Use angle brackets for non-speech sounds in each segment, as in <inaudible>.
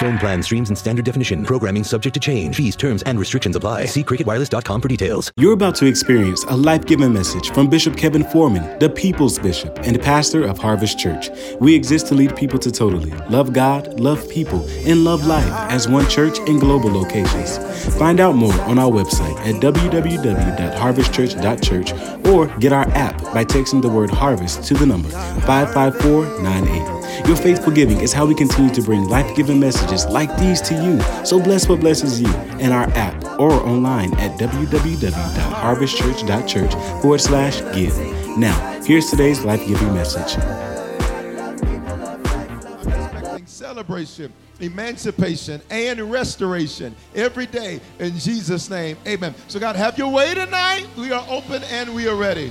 Phone plan streams in standard definition. Programming subject to change. Fees, terms, and restrictions apply. See cricketwireless.com for details. You're about to experience a life giving message from Bishop Kevin Foreman, the People's Bishop and pastor of Harvest Church. We exist to lead people to totally love God, love people, and love life as one church in global locations. Find out more on our website at www.harvestchurch.church or get our app by texting the word harvest to the number 55498. Your faithful giving is how we continue to bring life giving messages like these to you. So bless what blesses you in our app or online at www.harvestchurch.church forward slash give. Now, here's today's life giving message. Celebration, emancipation, and restoration every day in Jesus' name. Amen. So, God, have your way tonight. We are open and we are ready.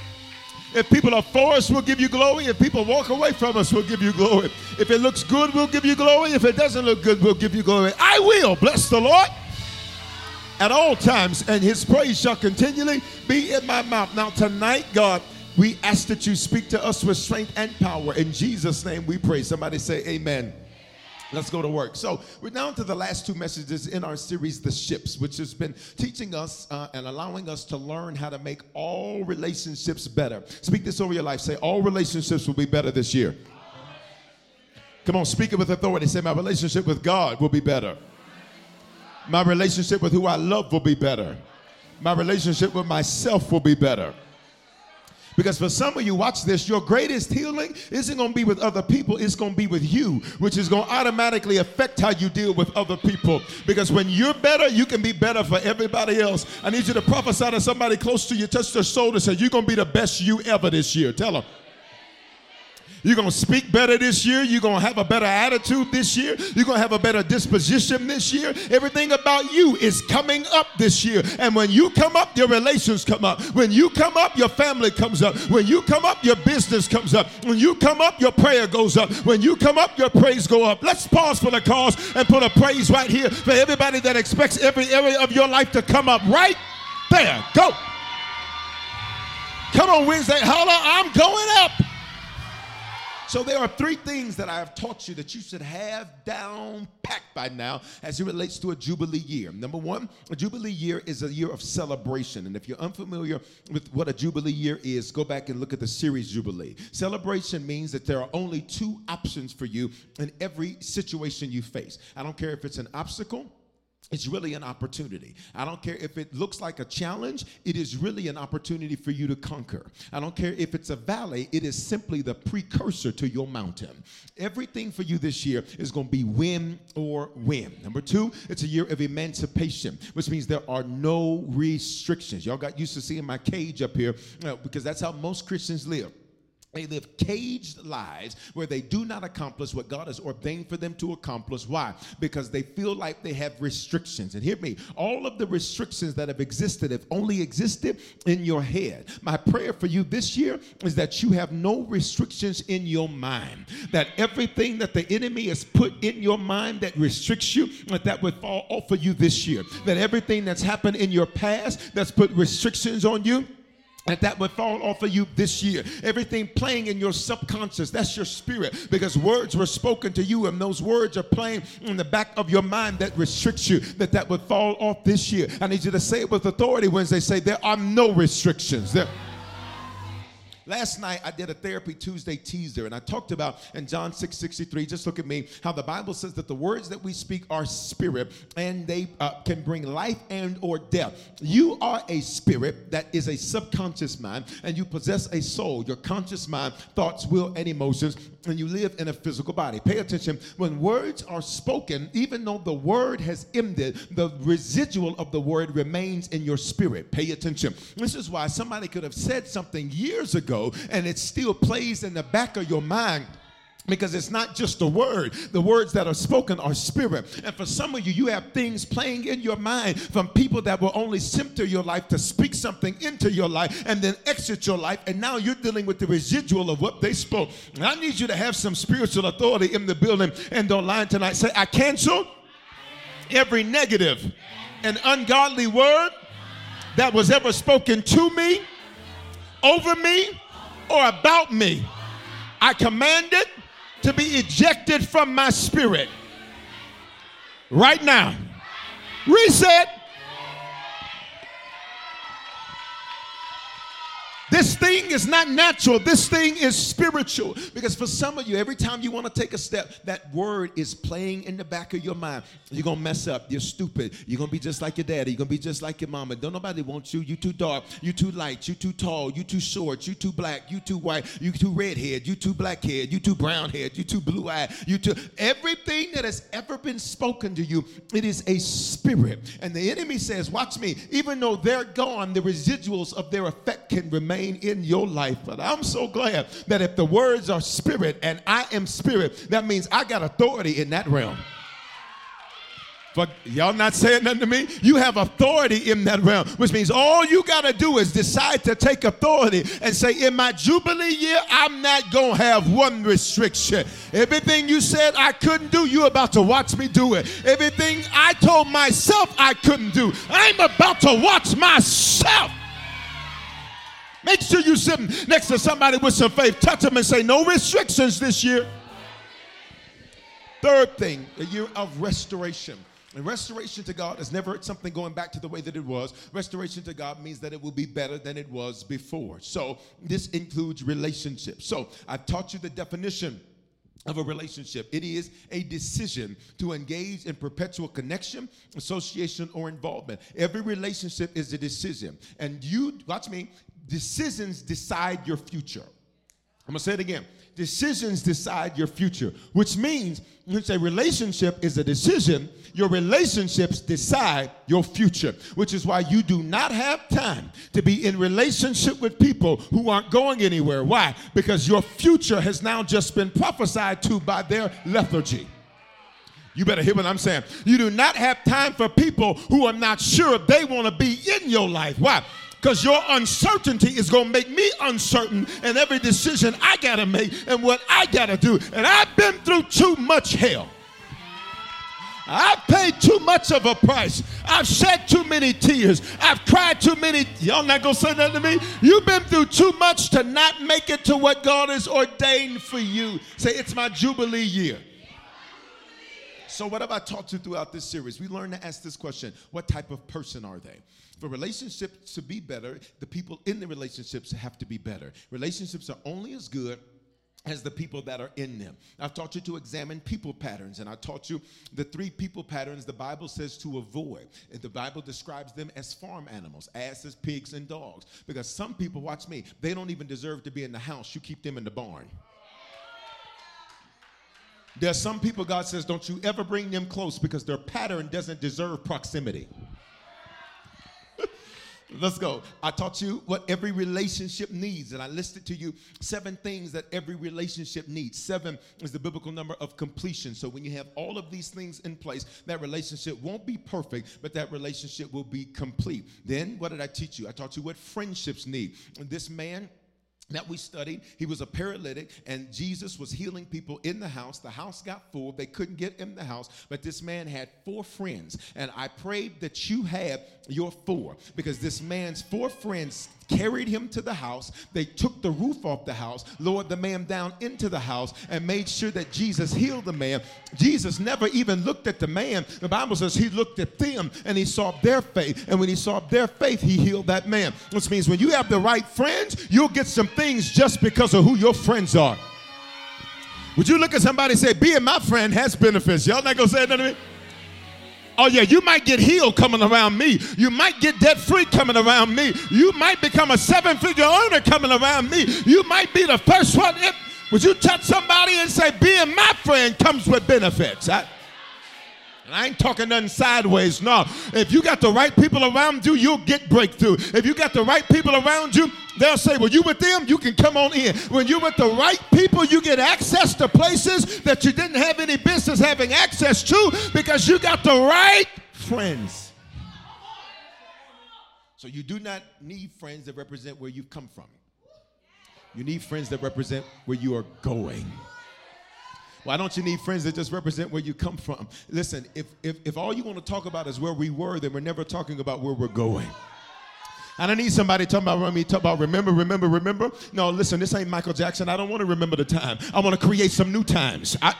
If people are for us, we'll give you glory. If people walk away from us, we'll give you glory. If it looks good, we'll give you glory. If it doesn't look good, we'll give you glory. I will bless the Lord at all times, and his praise shall continually be in my mouth. Now, tonight, God, we ask that you speak to us with strength and power. In Jesus' name we pray. Somebody say, Amen. Let's go to work. So, we're down to the last two messages in our series, The Ships, which has been teaching us uh, and allowing us to learn how to make all relationships better. Speak this over your life. Say, All relationships will be better this year. Come on, speak it with authority. Say, My relationship with God will be better. My relationship with who I love will be better. My relationship with myself will be better. Because for some of you, watch this, your greatest healing isn't going to be with other people, it's going to be with you, which is going to automatically affect how you deal with other people. Because when you're better, you can be better for everybody else. I need you to prophesy to somebody close to you, touch their shoulder, say, You're going to be the best you ever this year. Tell them. You're going to speak better this year. You're going to have a better attitude this year. You're going to have a better disposition this year. Everything about you is coming up this year. And when you come up, your relations come up. When you come up, your family comes up. When you come up, your business comes up. When you come up, your prayer goes up. When you come up, your praise go up. Let's pause for the cause and put a praise right here for everybody that expects every area of your life to come up right there. Go. Come on, Wednesday. Holla, I'm going up. So there are three things that I have taught you that you should have down packed by now as it relates to a Jubilee year. Number one, a Jubilee year is a year of celebration. And if you're unfamiliar with what a Jubilee year is, go back and look at the series Jubilee. Celebration means that there are only two options for you in every situation you face. I don't care if it's an obstacle it's really an opportunity. I don't care if it looks like a challenge, it is really an opportunity for you to conquer. I don't care if it's a valley, it is simply the precursor to your mountain. Everything for you this year is going to be win or win. Number two, it's a year of emancipation, which means there are no restrictions. Y'all got used to seeing my cage up here uh, because that's how most Christians live. They live caged lives where they do not accomplish what God has ordained for them to accomplish. Why? Because they feel like they have restrictions. And hear me, all of the restrictions that have existed have only existed in your head. My prayer for you this year is that you have no restrictions in your mind. That everything that the enemy has put in your mind that restricts you, that that would fall off of you this year. That everything that's happened in your past that's put restrictions on you that that would fall off of you this year. Everything playing in your subconscious, that's your spirit, because words were spoken to you, and those words are playing in the back of your mind that restricts you, that that would fall off this year. I need you to say it with authority when they say there are no restrictions. There, Last night I did a therapy Tuesday teaser and I talked about in John 6 63, just look at me, how the Bible says that the words that we speak are spirit and they uh, can bring life and or death. You are a spirit that is a subconscious mind and you possess a soul, your conscious mind, thoughts, will, and emotions, and you live in a physical body. Pay attention. When words are spoken, even though the word has ended, the residual of the word remains in your spirit. Pay attention. This is why somebody could have said something years ago ago, and it still plays in the back of your mind because it's not just a word. The words that are spoken are spirit. And for some of you, you have things playing in your mind from people that will only center your life to speak something into your life and then exit your life. And now you're dealing with the residual of what they spoke. And I need you to have some spiritual authority in the building and online tonight. Say, I cancel every negative and ungodly word that was ever spoken to me, over me, or about me. I command it to be ejected from my spirit right now. Reset. This thing is not natural. This thing is spiritual. Because for some of you, every time you want to take a step, that word is playing in the back of your mind. You're going to mess up. You're stupid. You're going to be just like your daddy. You're going to be just like your mama. Don't nobody want you. You too dark. You too light. You too tall. You too short. You too black. You too white. You too redhead. You too blackhead. You too brownhead. You too blue eyed. You too. Everything that has ever been spoken to you, it is a spirit. And the enemy says, watch me, even though they're gone, the residuals of their effect can remain in your life. But I'm so glad that if the words are spirit and I am spirit, that means I got authority in that realm. But y'all not saying nothing to me? You have authority in that realm, which means all you got to do is decide to take authority and say, In my Jubilee year, I'm not going to have one restriction. Everything you said I couldn't do, you're about to watch me do it. Everything I told myself I couldn't do, I'm about to watch myself Make sure you sit next to somebody with some faith. Touch them and say, No restrictions this year. Third thing, a year of restoration. And restoration to God is never something going back to the way that it was. Restoration to God means that it will be better than it was before. So this includes relationships. So I've taught you the definition of a relationship. It is a decision to engage in perpetual connection, association, or involvement. Every relationship is a decision. And you, watch me, Decisions decide your future. I'm gonna say it again. Decisions decide your future, which means when a relationship is a decision, your relationships decide your future, which is why you do not have time to be in relationship with people who aren't going anywhere. Why? Because your future has now just been prophesied to by their lethargy. You better hear what I'm saying. You do not have time for people who are not sure they want to be in your life. Why? Because your uncertainty is going to make me uncertain in every decision I got to make and what I got to do. And I've been through too much hell. I've paid too much of a price. I've shed too many tears. I've cried too many. Y'all not gonna say that to me? You've been through too much to not make it to what God has ordained for you. Say, it's my Jubilee year. So, what have I taught you throughout this series? We learned to ask this question What type of person are they? For relationships to be better, the people in the relationships have to be better. Relationships are only as good as the people that are in them. I've taught you to examine people patterns, and I taught you the three people patterns the Bible says to avoid. And The Bible describes them as farm animals asses, pigs, and dogs. Because some people, watch me, they don't even deserve to be in the house. You keep them in the barn. There's some people God says, don't you ever bring them close because their pattern doesn't deserve proximity. Let's go. I taught you what every relationship needs, and I listed to you seven things that every relationship needs. Seven is the biblical number of completion. So when you have all of these things in place, that relationship won't be perfect, but that relationship will be complete. Then what did I teach you? I taught you what friendships need. This man that we studied. He was a paralytic, and Jesus was healing people in the house. The house got full. They couldn't get in the house, but this man had four friends. And I prayed that you had your four because this man's four friends carried him to the house. They took the roof off the house, lowered the man down into the house, and made sure that Jesus healed the man. Jesus never even looked at the man. The Bible says he looked at them and he saw their faith. And when he saw their faith, he healed that man. Which means when you have the right friends, you'll get some things just because of who your friends are. Would you look at somebody and say, being my friend has benefits? Y'all not gonna say that to me? Oh, yeah, you might get healed coming around me. You might get debt free coming around me. You might become a seven figure earner coming around me. You might be the first one. If, Would you touch somebody and say, being my friend comes with benefits? I, I ain't talking nothing sideways. No. If you got the right people around you, you'll get breakthrough. If you got the right people around you, they'll say, Well, you with them, you can come on in. When you're with the right people, you get access to places that you didn't have any business having access to because you got the right friends. So you do not need friends that represent where you've come from. You need friends that represent where you are going. Why don't you need friends that just represent where you come from? Listen, if, if, if all you want to talk about is where we were, then we're never talking about where we're going. I don't need somebody talking about me, talk about remember, remember, remember. No, listen, this ain't Michael Jackson. I don't want to remember the time. I want to create some new times. I,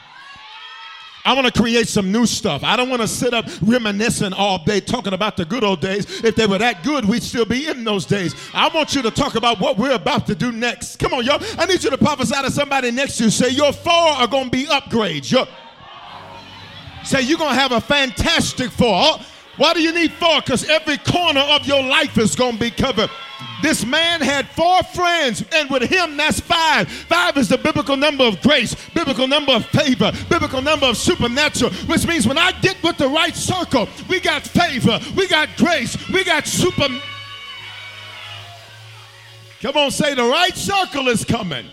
I want to create some new stuff. I don't want to sit up reminiscing all day talking about the good old days. If they were that good, we'd still be in those days. I want you to talk about what we're about to do next. Come on, y'all. I need you to prophesy to somebody next to you. Say, Your fall are going to be upgrades. Your, say, You're going to have a fantastic fall. Why do you need four? Because every corner of your life is going to be covered. This man had four friends, and with him, that's five. Five is the biblical number of grace, biblical number of favor, biblical number of supernatural, which means when I get with the right circle, we got favor, we got grace, we got super. Come on, say the right circle is coming.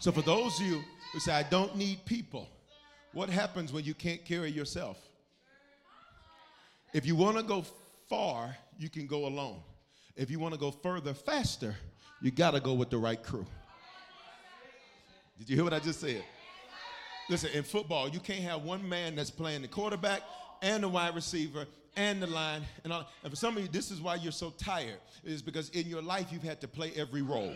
So, for those of you who say, I don't need people, what happens when you can't carry yourself? If you want to go far, you can go alone. If you want to go further faster, you got to go with the right crew. Did you hear what I just said? Listen, in football, you can't have one man that's playing the quarterback and the wide receiver and the line and all. And for some of you, this is why you're so tired. Is because in your life you've had to play every role.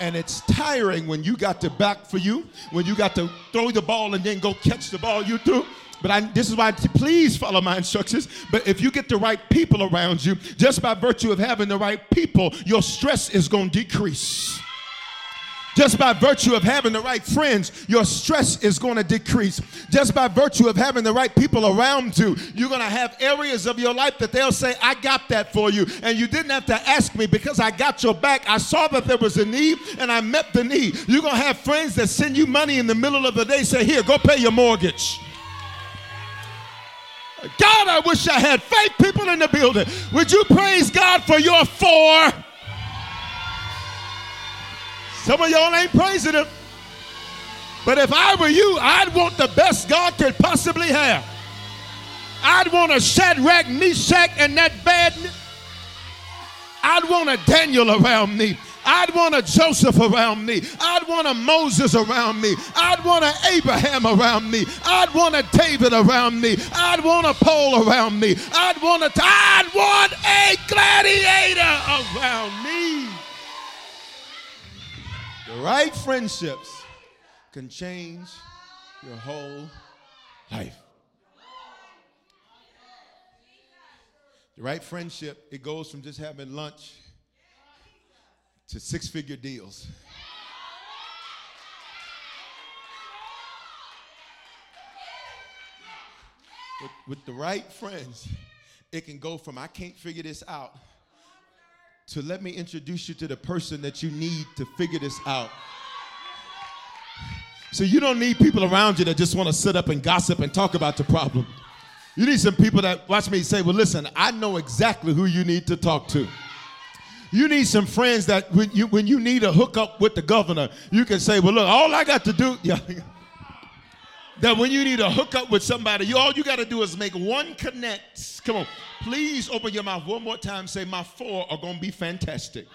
And it's tiring when you got to back for you, when you got to throw the ball and then go catch the ball you threw. But I, this is why, please follow my instructions. But if you get the right people around you, just by virtue of having the right people, your stress is going to decrease. Just by virtue of having the right friends, your stress is going to decrease. Just by virtue of having the right people around you, you're going to have areas of your life that they'll say, I got that for you. And you didn't have to ask me because I got your back. I saw that there was a need and I met the need. You're going to have friends that send you money in the middle of the day, say, Here, go pay your mortgage. God, I wish I had faith people in the building. Would you praise God for your four? Some of y'all ain't praising him. But if I were you, I'd want the best God could possibly have. I'd want a Shadrach, Meshach, and that bad. I'd want a Daniel around me. I'd want a Joseph around me. I'd want a Moses around me. I'd want an Abraham around me. I'd want a David around me. I'd want a Paul around me. I'd want a I'd want a gladiator around me. The right friendships can change your whole life. The right friendship, it goes from just having lunch to six figure deals. With, with, the right friends, it can go from I can't figure this out to let me introduce you to the person that you need to figure this out. So you don't need people around you that just want to sit up and gossip and talk about the problem. You need some people that watch me say, Well, listen, I know exactly who you need to talk to. You need some friends that when you when you need a hookup with the governor, you can say, "Well, look, all I got to do." <laughs> Yeah. that when you need a hookup with somebody, you all you got to do is make one connect. Come on, please open your mouth one more time. Say, "My four are gonna be fantastic."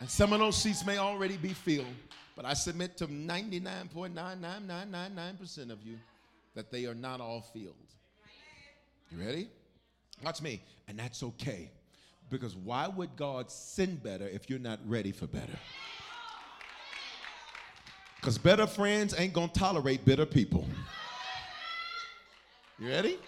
And some of those seats may already be filled, but I submit to 99.99999% of you that they are not all filled. You ready? Watch me. And that's okay. Because why would God send better if you're not ready for better? Because better friends ain't going to tolerate bitter people. You ready?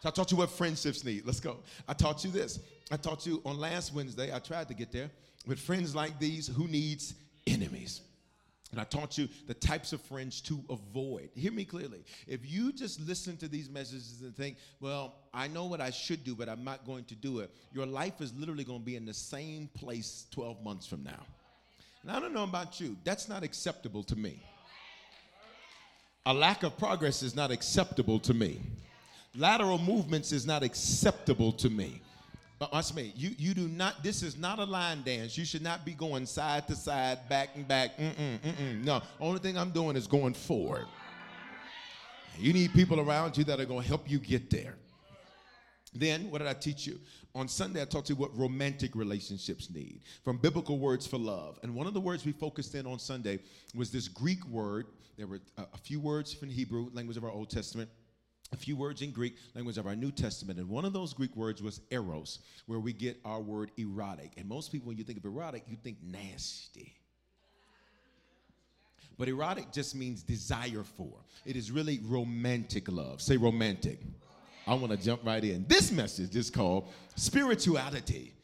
So I taught you what friendships need. Let's go. I taught you this. I taught you on last Wednesday. I tried to get there. With friends like these, who needs enemies? And I taught you the types of friends to avoid. Hear me clearly. If you just listen to these messages and think, well, I know what I should do, but I'm not going to do it, your life is literally going to be in the same place 12 months from now. And I don't know about you, that's not acceptable to me. A lack of progress is not acceptable to me. Lateral movements is not acceptable to me. But watch me. You you do not. This is not a line dance. You should not be going side to side, back and back. Mm-mm, mm-mm. No. Only thing I'm doing is going forward. You need people around you that are going to help you get there. Then, what did I teach you? On Sunday, I taught you what romantic relationships need from biblical words for love. And one of the words we focused in on Sunday was this Greek word. There were a few words from Hebrew, language of our Old Testament, a few words in Greek, language of our New Testament. And one of those Greek words was eros, where we get our word erotic. And most people, when you think of erotic, you think nasty. But erotic just means desire for. It is really romantic love. Say romantic. I want to jump right in. This message is called Spirituality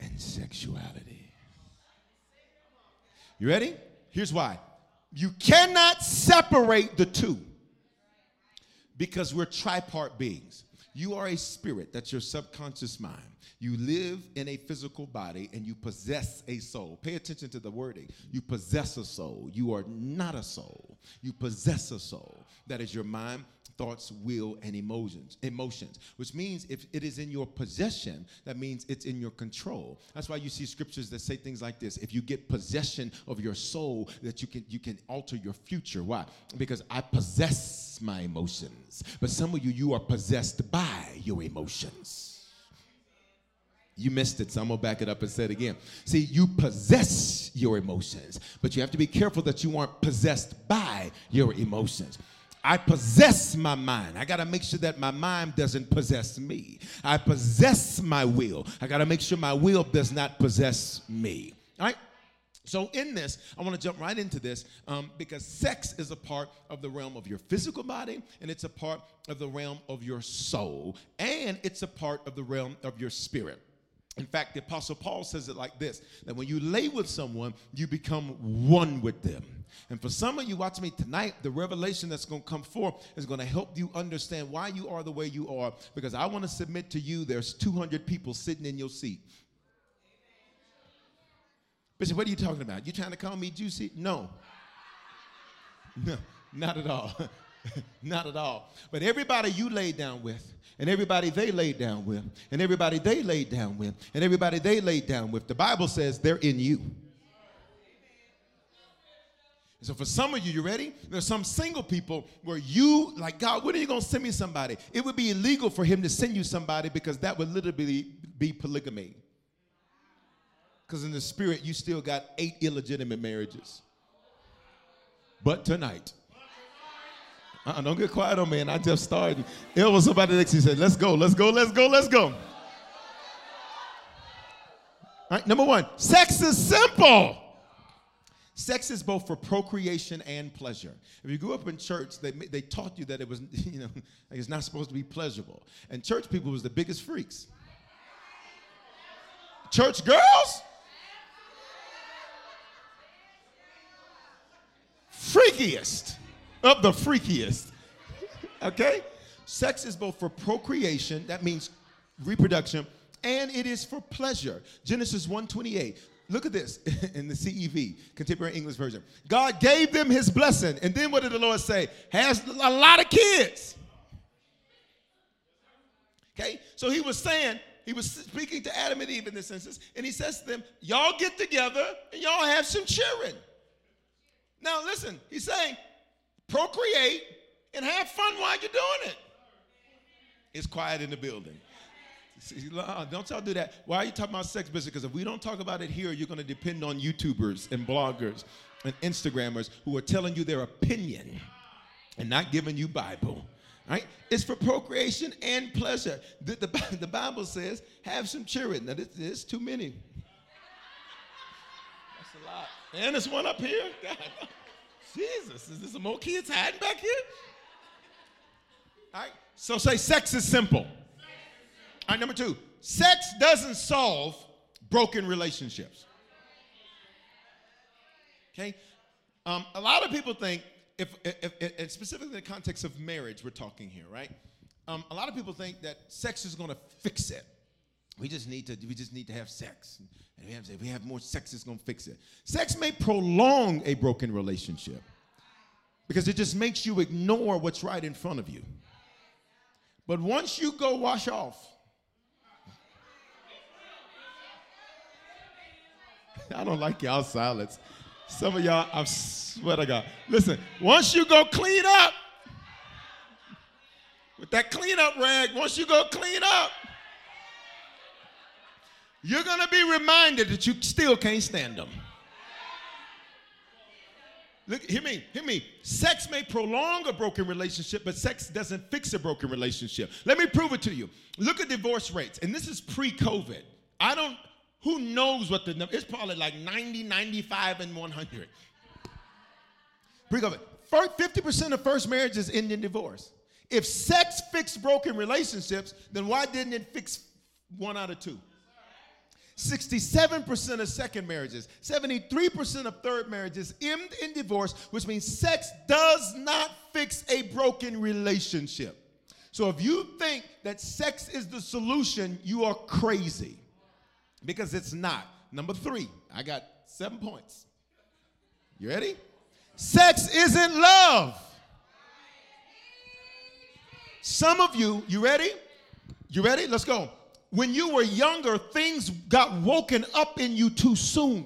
and Sexuality. You ready? Here's why. You cannot separate the two because we're tripart beings. You are a spirit, that's your subconscious mind. You live in a physical body and you possess a soul. Pay attention to the wording. You possess a soul. You are not a soul. You possess a soul. That is your mind, thoughts, will, and emotions. Emotions, which means if it is in your possession, that means it's in your control. That's why you see scriptures that say things like this: If you get possession of your soul, that you can you can alter your future. Why? Because I possess my emotions. But some of you, you are possessed by your emotions. You missed it, so I'm gonna back it up and say it again. See, you possess your emotions, but you have to be careful that you aren't possessed by your emotions. I possess my mind. I got to make sure that my mind doesn't possess me. I possess my will. I got to make sure my will does not possess me. All right? So, in this, I want to jump right into this um, because sex is a part of the realm of your physical body, and it's a part of the realm of your soul, and it's a part of the realm of your spirit. In fact, the Apostle Paul says it like this that when you lay with someone, you become one with them. And for some of you, watch me tonight, the revelation that's going to come forth is going to help you understand why you are the way you are. Because I want to submit to you, there's 200 people sitting in your seat. Bishop, what are you talking about? You trying to call me juicy? No. <laughs> No, not at all. <laughs> not at all. But everybody you laid down with, and everybody they laid down with, and everybody they laid down with, and everybody they laid down with, the Bible says they're in you. So for some of you, you ready? There's some single people where you, like, God, when are you going to send me somebody? It would be illegal for him to send you somebody because that would literally be polygamy. Because in the spirit, you still got eight illegitimate marriages. But tonight, uh-uh, don't get quiet on me, and I just started. It was somebody next. He said, "Let's go, let's go, let's go, let's go." All right, number one, sex is simple. Sex is both for procreation and pleasure. If you grew up in church, they, they taught you that it was, <laughs> you know, like it's not supposed to be pleasurable. And church people was the biggest freaks. Church girls? Freakiest of the freakiest. <laughs> okay? Sex is both for procreation, that means reproduction, and it is for pleasure. Genesis 1:28. Look at this <laughs> in the CEV, Contemporary English Version. God gave them his blessing. And then what did the Lord say? Has a lot of kids. Okay? So he was saying, he was speaking to Adam and Eve in this instance, and he says to them, Y'all get together and y'all have some children. Now listen, he's saying, procreate and have fun while you're doing it. It's quiet in the building. Don't y'all do that. Why are you talking about sex business? Because if we don't talk about it here, you're going to depend on YouTubers and bloggers and Instagrammers who are telling you their opinion and not giving you Bible. Right? It's for procreation and pleasure. The, the, <laughs> the Bible says, have some children. Now, this, this is too many. That's a lot. And there's one up here. <laughs> God. Jesus, is there some more kids hiding back here? All right, so say sex is simple. Number two, sex doesn't solve broken relationships. Okay? Um, a lot of people think, if, if, if, specifically in the context of marriage, we're talking here, right? Um, a lot of people think that sex is going to fix it. We just need to we just need to have sex. And we have, if we have more sex, it's going to fix it. Sex may prolong a broken relationship because it just makes you ignore what's right in front of you. But once you go wash off, <laughs> I don't like y'all silence. Some of y'all, I swear to God. Listen, once you go clean up, with that cleanup rag, once you go clean up, you're going to be reminded that you still can't stand them. Look, hear me, hear me. Sex may prolong a broken relationship, but sex doesn't fix a broken relationship. Let me prove it to you. Look at divorce rates, and this is pre-COVID. I don't, who knows what the number, it's probably like 90, 95, and 100. Pre-COVID. 50% of first marriages end in divorce. If sex fixed broken relationships, then why didn't it fix one out of two? 67% of second marriages, 73% of third marriages end in divorce, which means sex does not fix a broken relationship. So if you think that sex is the solution, you are crazy because it's not. Number three, I got seven points. You ready? Sex isn't love. Some of you, you ready? You ready? Let's go when you were younger, things got woken up in you too soon.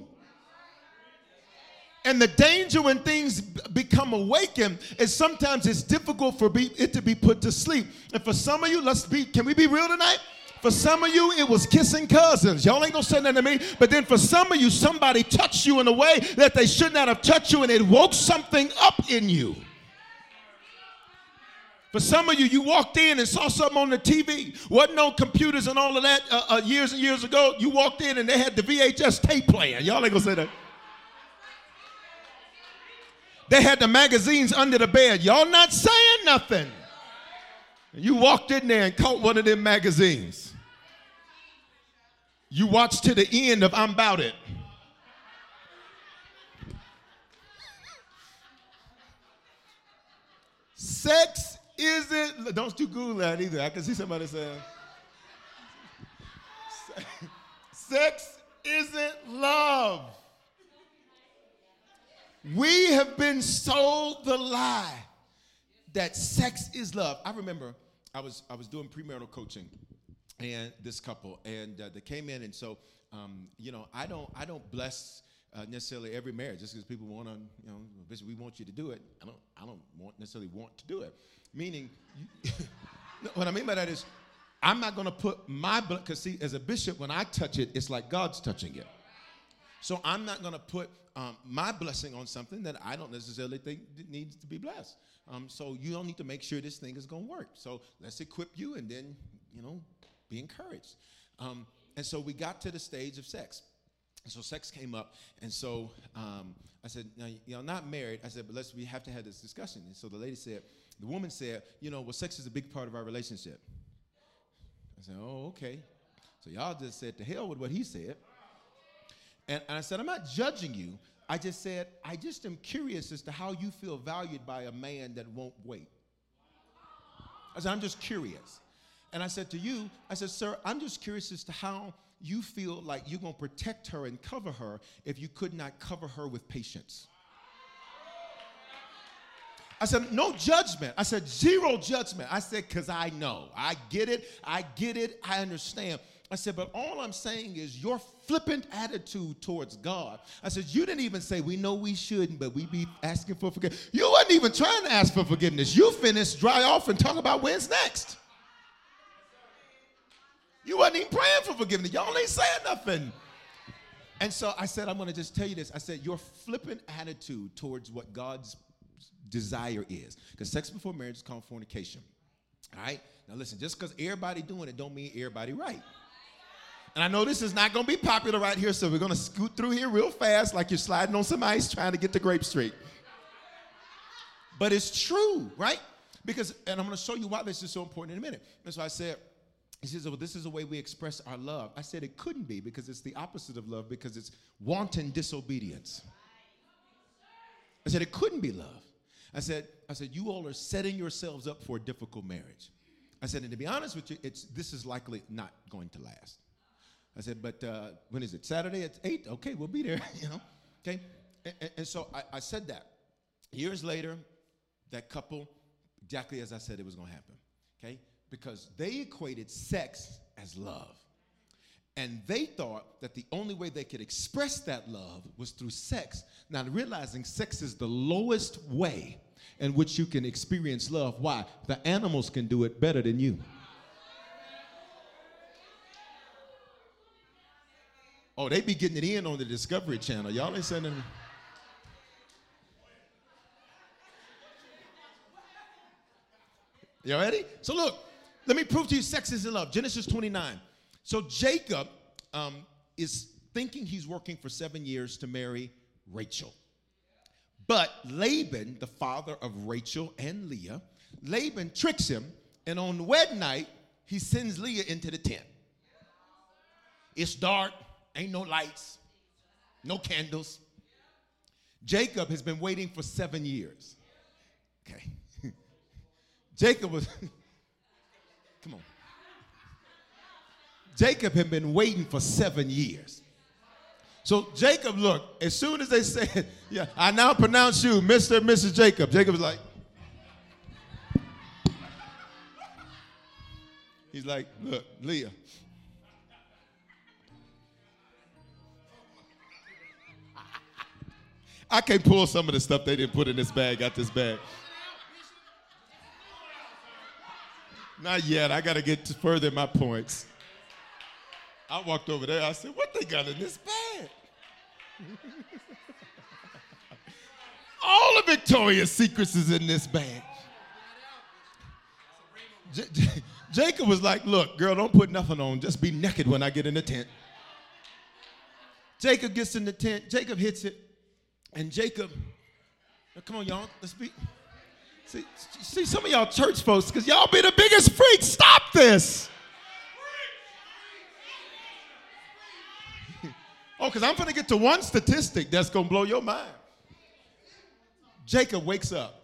And the danger when things become awakened is sometimes it's difficult for it to be put to sleep. And for some of you, let's be, can we be real tonight? For some of you, it was kissing cousins. Y'all ain't gonna say nothing to me. But then for some of you, somebody touched you in a way that they should not have touched you, and it woke something up in you. For some of you, you walked in and saw something on the TV. Wasn't on computers and all of that uh, uh, years and years ago. You walked in and they had the VHS tape playing. Y'all ain't gonna say that. They had the magazines under the bed. Y'all not saying nothing. You walked in there and caught one of them magazines. You watch to the end of I'm About It. Sex isn't, don't you Google that either. I can see somebody saying, sex isn't love. We have been sold the lie that sex is love. I remember I was I was doing premarital coaching, and this couple, and uh, they came in, and so um, you know I don't I don't bless uh, necessarily every marriage just because people want to you know we want you to do it. I don't I don't want necessarily want to do it. Meaning, <laughs> what I mean by that is, I'm not going to put my blood, because see, as a bishop, when I touch it, it's like God's touching it. So I'm not going to put um, my blessing on something that I don't necessarily think needs to be blessed. Um, so you don't need to make sure this thing is going to work. So let's equip you and then, you know, be encouraged. Um, and so we got to the stage of sex. And so sex came up, and so um, I said, "Now, you know, not married." I said, "But let's we have to have this discussion." And so the lady said, the woman said, You know, well, sex is a big part of our relationship. I said, Oh, okay. So y'all just said, To hell with what he said. And, and I said, I'm not judging you. I just said, I just am curious as to how you feel valued by a man that won't wait. I said, I'm just curious. And I said to you, I said, Sir, I'm just curious as to how you feel like you're going to protect her and cover her if you could not cover her with patience. I said, no judgment. I said, zero judgment. I said, because I know. I get it. I get it. I understand. I said, but all I'm saying is your flippant attitude towards God. I said, you didn't even say, we know we shouldn't, but we be asking for forgiveness. You wasn't even trying to ask for forgiveness. You finished dry off and talk about when's next. You wasn't even praying for forgiveness. Y'all ain't saying nothing. And so I said, I'm going to just tell you this. I said, your flippant attitude towards what God's desire is. Because sex before marriage is called fornication. All right? Now listen, just because everybody doing it don't mean everybody right. And I know this is not going to be popular right here, so we're going to scoot through here real fast like you're sliding on some ice trying to get the grape straight. But it's true, right? Because, and I'm going to show you why this is so important in a minute. That's why I said, he says, well, this is the way we express our love. I said it couldn't be because it's the opposite of love because it's wanton disobedience. I said it couldn't be love. I said, I said, you all are setting yourselves up for a difficult marriage. I said, and to be honest with you, it's this is likely not going to last. I said, but uh, when is it? Saturday at eight? Okay, we'll be there. <laughs> you know, okay. And, and so I, I said that. Years later, that couple, exactly as I said it was going to happen. Okay, because they equated sex as love. And they thought that the only way they could express that love was through sex. Now, realizing sex is the lowest way in which you can experience love. Why? The animals can do it better than you. Oh, they be getting it in on the Discovery Channel. Y'all ain't sending. You ready? So look, let me prove to you sex is in love. Genesis 29. So Jacob um, is thinking he's working for seven years to marry Rachel. But Laban, the father of Rachel and Leah, Laban tricks him, and on wedding night, he sends Leah into the tent. It's dark, ain't no lights, no candles. Jacob has been waiting for seven years. Okay. <laughs> Jacob was, <laughs> come on. Jacob had been waiting for seven years. So Jacob, look, as soon as they said, <laughs> yeah, I now pronounce you Mr. and Mrs. Jacob, Jacob was like, he's like, look, Leah. <laughs> I can't pull some of the stuff they didn't put in this bag out this bag. Not yet. I got to get further my points. I walked over there. I said, What they got in this bag? <laughs> All of Victoria's Secrets is in this bag. J- J- Jacob was like, Look, girl, don't put nothing on. Just be naked when I get in the tent. Jacob gets in the tent. Jacob hits it. And Jacob, come on, y'all, let's be. See, see some of y'all church folks, because y'all be the biggest freaks. Stop this. <laughs> oh, because I'm going to get to one statistic that's going to blow your mind. Jacob wakes up.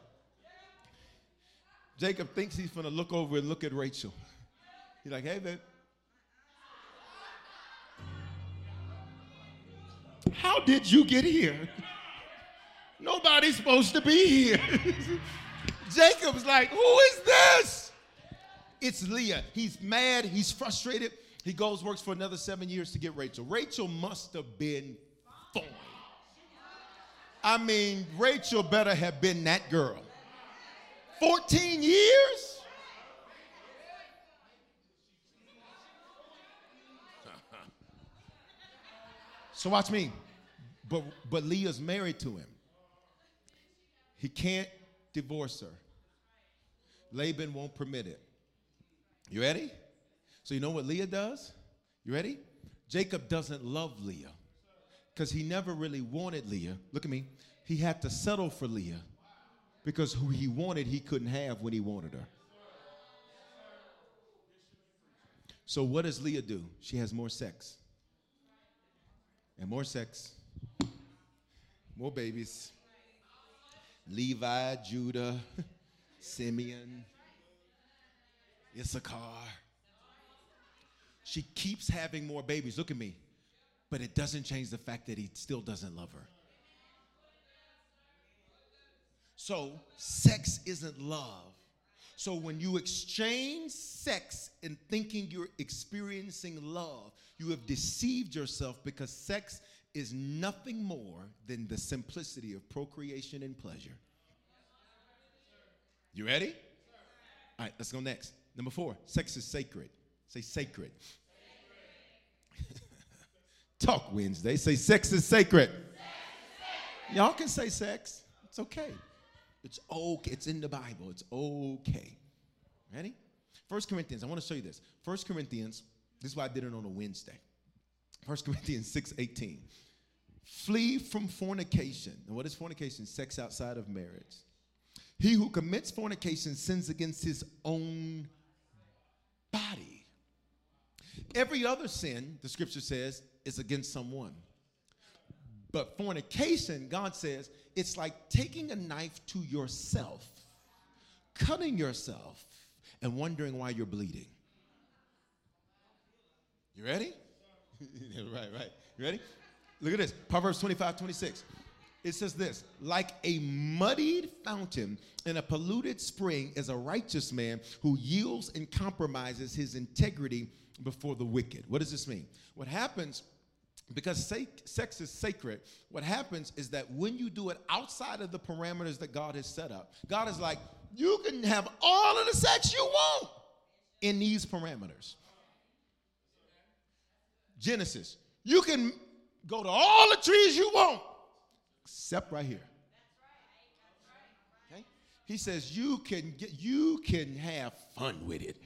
Jacob thinks he's going to look over and look at Rachel. He's like, hey, babe. How did you get here? <laughs> Nobody's supposed to be here. <laughs> Jacob's like, Who is this? It's Leah. He's mad. He's frustrated. He goes, works for another seven years to get Rachel. Rachel must have been fine. I mean, Rachel better have been that girl. 14 years? <laughs> so watch me. But, but Leah's married to him. He can't divorce her. Laban won't permit it. You ready? So, you know what Leah does? You ready? Jacob doesn't love Leah because he never really wanted Leah. Look at me. He had to settle for Leah because who he wanted, he couldn't have when he wanted her. So, what does Leah do? She has more sex. And more sex, more babies. Levi, Judah, Simeon, Issachar. She keeps having more babies. Look at me. But it doesn't change the fact that he still doesn't love her. So, sex isn't love. So, when you exchange sex and thinking you're experiencing love, you have deceived yourself because sex is nothing more than the simplicity of procreation and pleasure. You ready? All right, let's go next. Number four, sex is sacred. Say sacred. <laughs> Talk Wednesday. Say sex is sacred. Sex is sacred. Y'all can say sex. It's okay. It's okay. It's in the Bible. It's okay. Ready? First Corinthians, I want to show you this. First Corinthians, this is why I did it on a Wednesday. First Corinthians 6 18. Flee from fornication. And what is fornication? Sex outside of marriage. He who commits fornication sins against his own body. Every other sin, the scripture says, is against someone. But fornication, God says, it's like taking a knife to yourself, cutting yourself, and wondering why you're bleeding. You ready? <laughs> right, right. You ready? Look at this. Proverbs 25, 26. It says this like a muddied fountain and a polluted spring is a righteous man who yields and compromises his integrity before the wicked. What does this mean? What happens because sex is sacred, what happens is that when you do it outside of the parameters that God has set up, God is like, you can have all of the sex you want in these parameters. Genesis, you can go to all the trees you want, except right here. Okay? He says you can get you can have fun with it.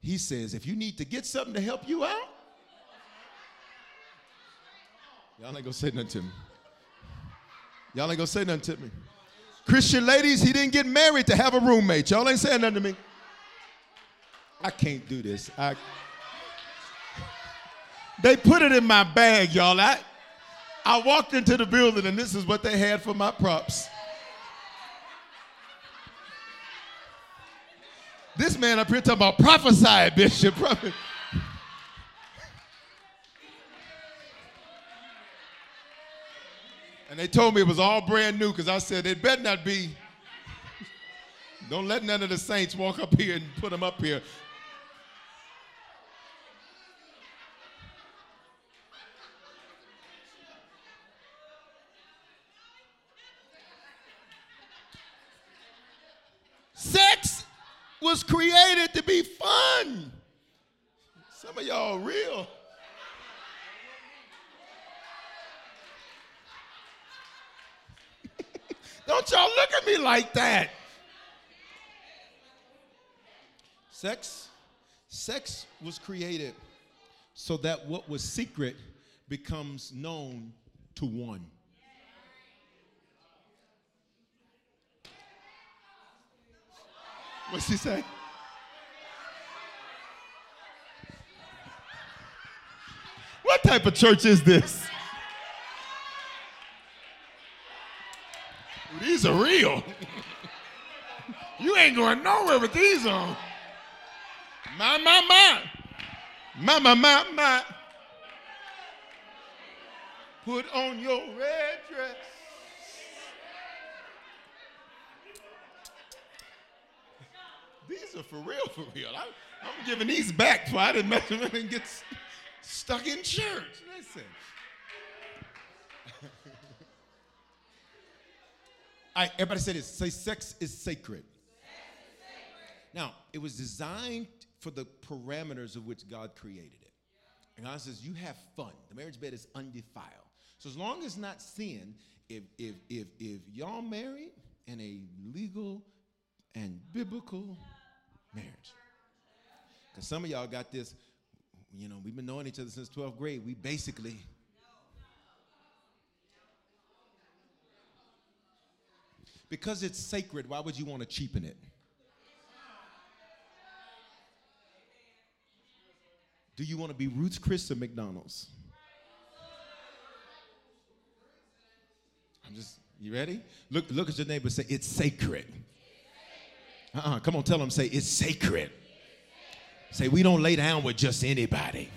He says if you need to get something to help you out, Y'all ain't gonna say nothing to me. Y'all ain't gonna say nothing to me. Christian ladies, he didn't get married to have a roommate. Y'all ain't saying nothing to me. I can't do this. I, they put it in my bag, y'all. I, I walked into the building and this is what they had for my props. This man up here talking about prophesy, Bishop. <laughs> Prophet. And they told me it was all brand new because I said it better not be. <laughs> Don't let none of the saints walk up here and put them up here. Sex was created to be fun. Some of y'all real. <laughs> Don't y'all look at me like that. Sex, sex was created so that what was secret becomes known to one. What's he say? What type of church is this? These are real. <laughs> you ain't going nowhere with these on. My, my, my. My, my, my, my. Put on your red dress. These are for real, for real. I, am giving these back so I didn't mess with and get stuck in church. Listen. <laughs> I, everybody say this. Say sex is sacred. Now, it was designed for the parameters of which God created it. And God says, you have fun. The marriage bed is undefiled. So as long as not sin, if if if if y'all married in a legal and biblical marriage. Because some of y'all got this, you know, we've been knowing each other since 12th grade. We basically Because it's sacred, why would you want to cheapen it? Do you want to be Ruth's Chris or McDonald's? I'm just, you ready? Look, look at your neighbor say, it's sacred. Uh-uh, come on, tell them, say, it's sacred. Say, we don't lay down with just anybody.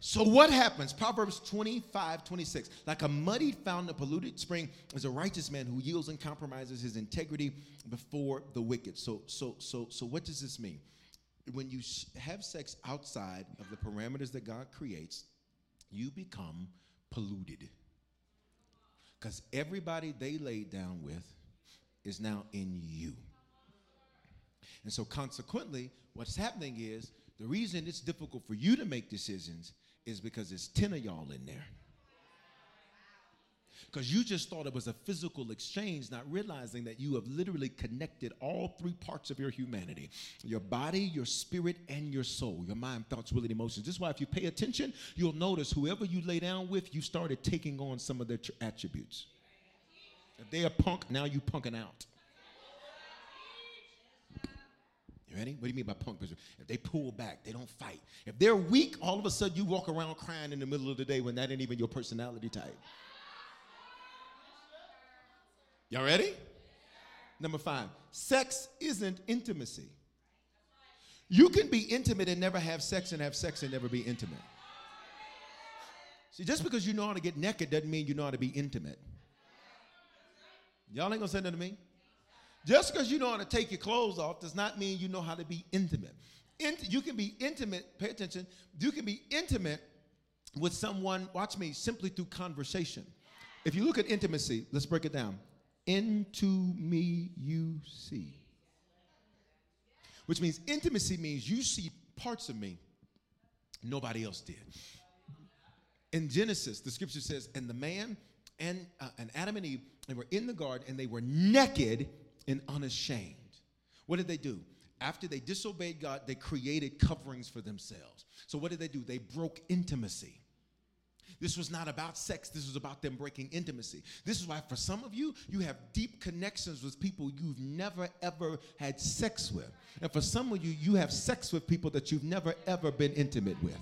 So what happens? Proverbs 25, 26. Like a muddied fountain, a polluted spring is a righteous man who yields and compromises his integrity before the wicked. So, so, so, so what does this mean? When you have sex outside of the parameters that God creates, you become polluted. Because everybody they laid down with is now in you. And so consequently, what's happening is the reason it's difficult for you to make decisions is because there's 10 of y'all in there. Because you just thought it was a physical exchange, not realizing that you have literally connected all three parts of your humanity your body, your spirit, and your soul, your mind, thoughts, will, and emotions. This is why, if you pay attention, you'll notice whoever you lay down with, you started taking on some of their tr- attributes. If they are punk, now you punking out. You ready? What do you mean by punk? If they pull back, they don't fight. If they're weak, all of a sudden you walk around crying in the middle of the day when that ain't even your personality type. Y'all ready? Number five, sex isn't intimacy. You can be intimate and never have sex, and have sex and never be intimate. See, just because you know how to get naked doesn't mean you know how to be intimate. Y'all ain't gonna say nothing to me? Just because you know how to take your clothes off does not mean you know how to be intimate. Int- you can be intimate, pay attention, you can be intimate with someone, watch me, simply through conversation. If you look at intimacy, let's break it down. Into me you see. Which means intimacy means you see parts of me nobody else did. In Genesis, the scripture says, and the man and, uh, and Adam and Eve, they were in the garden and they were naked and unashamed. What did they do? After they disobeyed God, they created coverings for themselves. So, what did they do? They broke intimacy. This was not about sex. This was about them breaking intimacy. This is why, for some of you, you have deep connections with people you've never, ever had sex with. And for some of you, you have sex with people that you've never, ever been intimate with.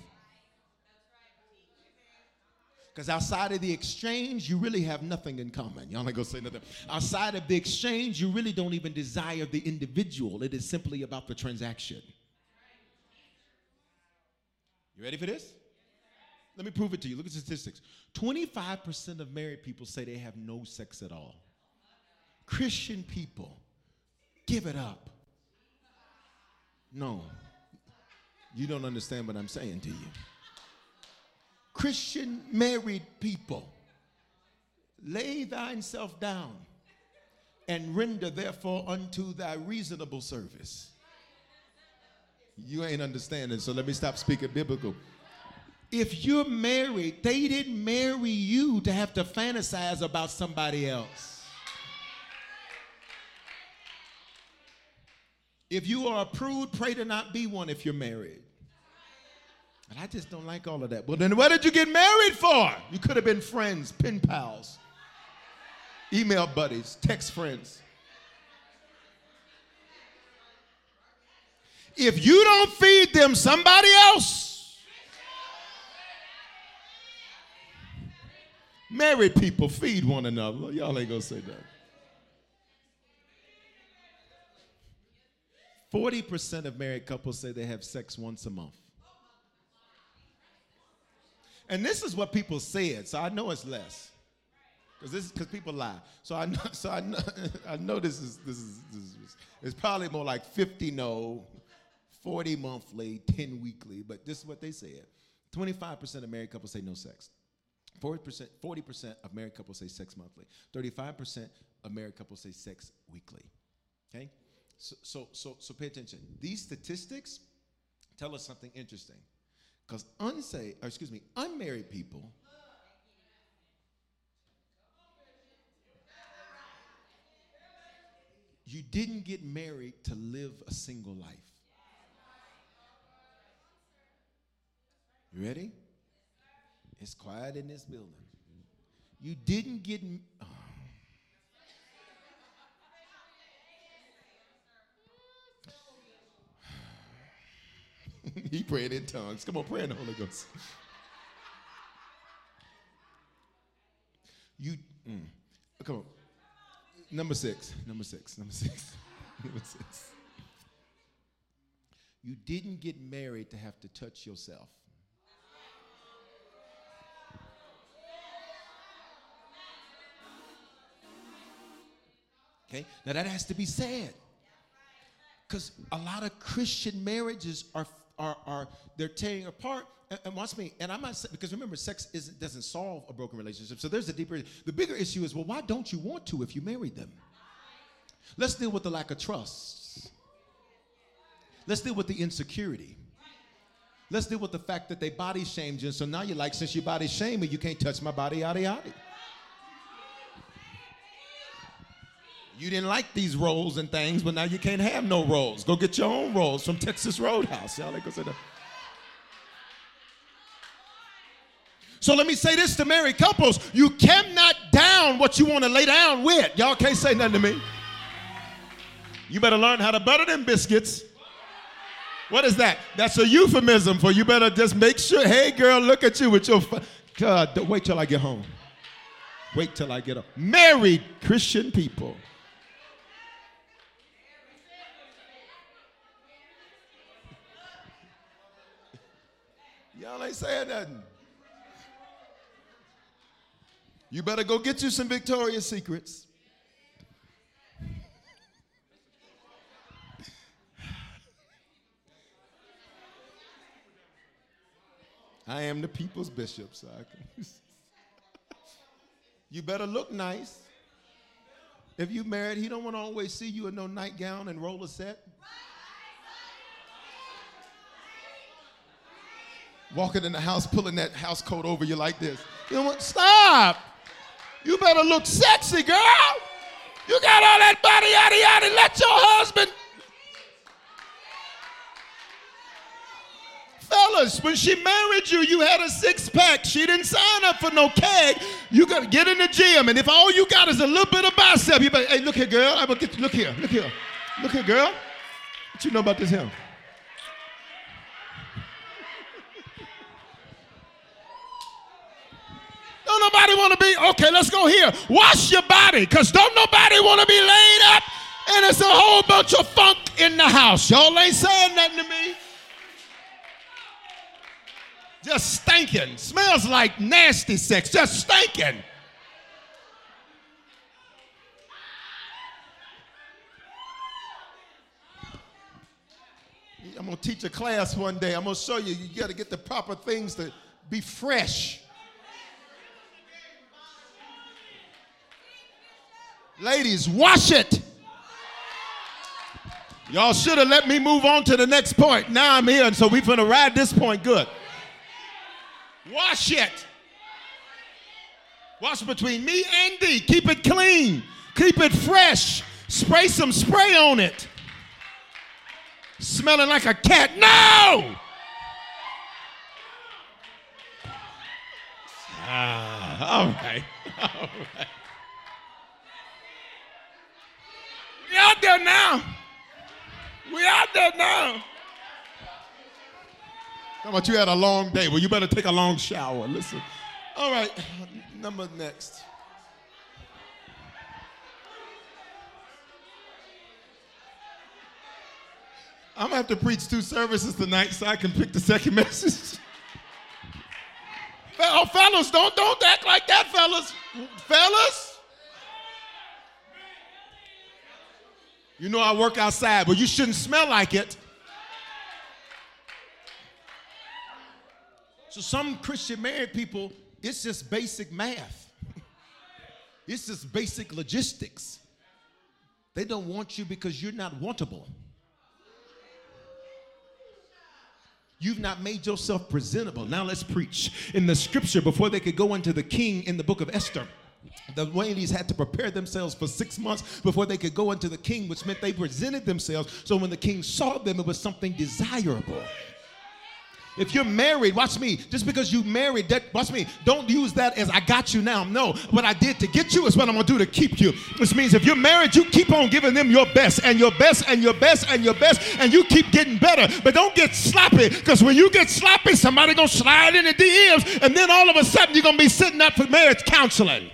Because outside of the exchange, you really have nothing in common. Y'all ain't gonna say nothing. Outside of the exchange, you really don't even desire the individual. It is simply about the transaction. You ready for this? Let me prove it to you. Look at statistics. 25% of married people say they have no sex at all. Christian people, give it up. No, you don't understand what I'm saying to you. Christian married people, lay thyself down and render therefore unto thy reasonable service. You ain't understanding, so let me stop speaking biblical. If you're married, they didn't marry you to have to fantasize about somebody else. If you are a prude, pray to not be one if you're married. And I just don't like all of that. Well, then what did you get married for? You could have been friends, pen pals, email buddies, text friends. If you don't feed them, somebody else. Married people feed one another. Y'all ain't gonna say that. 40% of married couples say they have sex once a month. And this is what people said, so I know it's less. Because this because people lie. So I know so I know <laughs> I know this is this is this is it's probably more like 50 no, 40 monthly, 10 weekly, but this is what they said. 25% of married couples say no sex. 40%, 40% of married couples say sex monthly. 35% of married couples say sex weekly. Okay? So so so so pay attention. These statistics tell us something interesting. Because unsaved, or excuse me, unmarried people you didn't get married to live a single life. You ready? It's quiet in this building. You didn't get. Oh. <sighs> he prayed in tongues. Come on, pray in the Holy Ghost. You, mm, come on. Number six, number six, number six, <laughs> number six. You didn't get married to have to touch yourself. Okay, now that has to be said. Because a lot of Christian marriages are are, are they're tearing apart. And, and watch me, and I'm not because remember, sex isn't, doesn't solve a broken relationship. So there's a deeper. The bigger issue is, well, why don't you want to if you married them? Let's deal with the lack of trust. Let's deal with the insecurity. Let's deal with the fact that they body shamed you. So now you're like, since you body shamed me, you can't touch my body, yada yada. You didn't like these rolls and things, but now you can't have no rolls. Go get your own rolls from Texas Roadhouse. Y'all ain't gonna say that. So let me say this to married couples you cannot down what you want to lay down with. Y'all can't say nothing to me. You better learn how to butter them biscuits. What is that? That's a euphemism for you better just make sure, hey girl, look at you with your. God, wait till I get home. Wait till I get up. Married Christian people. Y'all ain't saying nothing. You better go get you some Victoria's Secrets. I am the people's bishop, so you better look nice. If you married, he don't want to always see you in no nightgown and roller set. Walking in the house, pulling that house coat over you like this. You know what? Stop. You better look sexy, girl. You got all that body, yada, yada. Let your husband. Fellas, when she married you, you had a six pack. She didn't sign up for no keg. You got to get in the gym, and if all you got is a little bit of bicep, you better, hey, look here, girl. I'm gonna get. Look here, look here, look here, girl. What you know about this him? Don't nobody want to be, okay, let's go here. Wash your body, because don't nobody want to be laid up and it's a whole bunch of funk in the house. Y'all ain't saying nothing to me. Just stinking. Smells like nasty sex. Just stinking. I'm going to teach a class one day. I'm going to show you. You got to get the proper things to be fresh. Ladies, wash it. Y'all should have let me move on to the next point. Now I'm here, and so we're going to ride this point good. Wash it. Wash between me and thee. Keep it clean. Keep it fresh. Spray some spray on it. Smelling like a cat. No! Ah, all right. <laughs> All right. We out there now. We out there now. How about you had a long day? Well, you better take a long shower. Listen. All right, number next. I'm gonna have to preach two services tonight so I can pick the second <laughs> message. oh, fellas, don't don't act like that, fellas. Fellas. You know I work outside, but you shouldn't smell like it. So some Christian married people, it's just basic math. it's just basic logistics. They don't want you because you're not wantable. You've not made yourself presentable. Now let's preach. In the scripture, before they could go into the king in the book of Esther, the ladies had to prepare themselves for six months before they could go into the king, which meant they presented themselves. So when the king saw them, it was something desirable. If you're married, watch me. Just because you married, that watch me. Don't use that as I got you now. No, what I did to get you is what I'm gonna do to keep you. Which means if you're married, you keep on giving them your best and your best and your best and your best, and you keep getting better. But don't get sloppy, because when you get sloppy, somebody gonna slide in the DMs, and then all of a sudden you're gonna be sitting up for marriage counseling.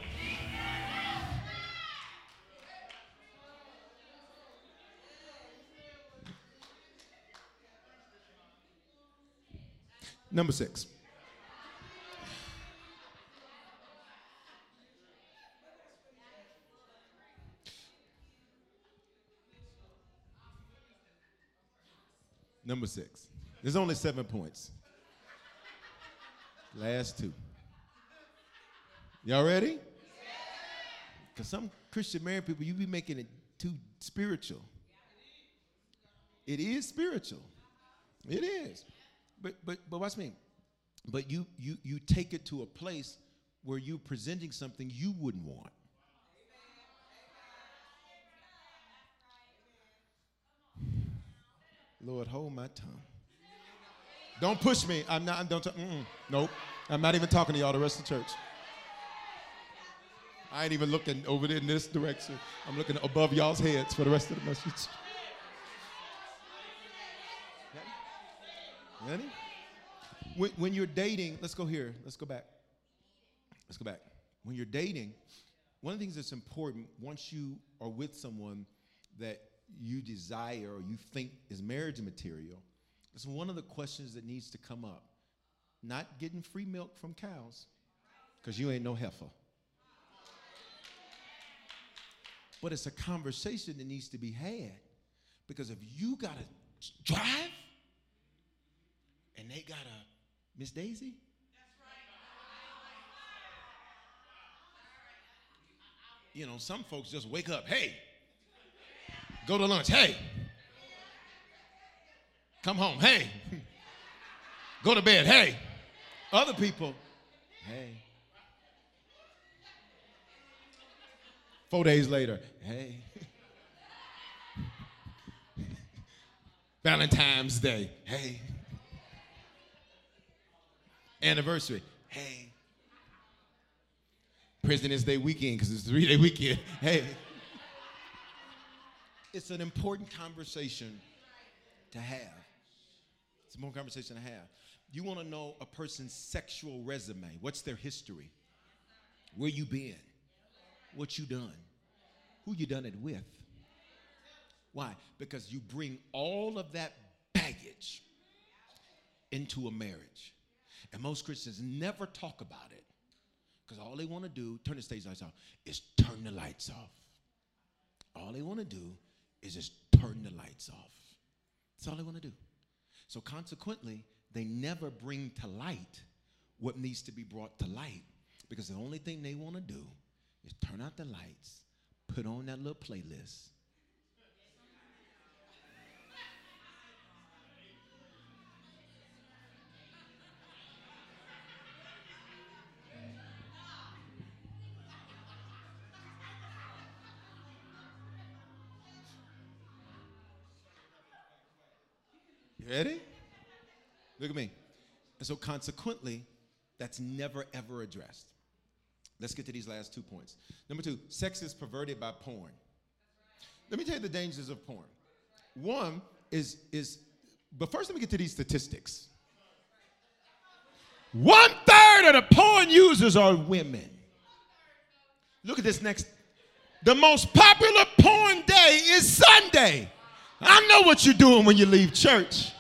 Number six. Number six. There's only seven points. Last two. Y'all ready? Because some Christian married people, you be making it too spiritual. It is spiritual. It is but but but watch me. But you you you take it to a place where you're presenting something you wouldn't want. Lord, hold my tongue. Don't push me. I'm not. I'm don't. T- nope. I'm not even talking to y'all. The rest of the church. I ain't even looking over in this direction. I'm looking above y'all's heads for the rest of the message. Ready? When, when you're dating, let's go here. Let's go back. Let's go back. When you're dating, one of the things that's important once you are with someone that you desire or you think is marriage material, it's one of the questions that needs to come up. Not getting free milk from cows, because you ain't no heifer. But it's a conversation that needs to be had. Because if you got to drive and they got a Miss Daisy, you know, some folks just wake up, hey, go to lunch, hey, come home, hey, <laughs> go to bed, hey. Other people, hey. Four days later, hey. <laughs> Valentine's Day, hey. Anniversary, hey. President's Day weekend, because it's a three day weekend, hey. It's an important conversation to have. It's a more conversation to have. You want to know a person's sexual resume. What's their history? Where you been? What you done? Who you done it with? Why? Because you bring all of that baggage into a marriage. And most Christians never talk about it. Because all they want to do, turn the stage lights off, is turn the lights off. All they want to do is just turn the lights off. That's all they want to do. So consequently, they never bring to light what needs to be brought to light because the only thing they want to do is turn out the lights, put on that little playlist. Ready? Look at me. And so, consequently, that's never ever addressed. Let's get to these last two points. Number two, sex is perverted by porn. Let me tell you the dangers of porn. One is, is but first let me get to these statistics. One third of the porn users are women. Look at this next. The most popular porn day is Sunday. I know what you're doing when you leave church.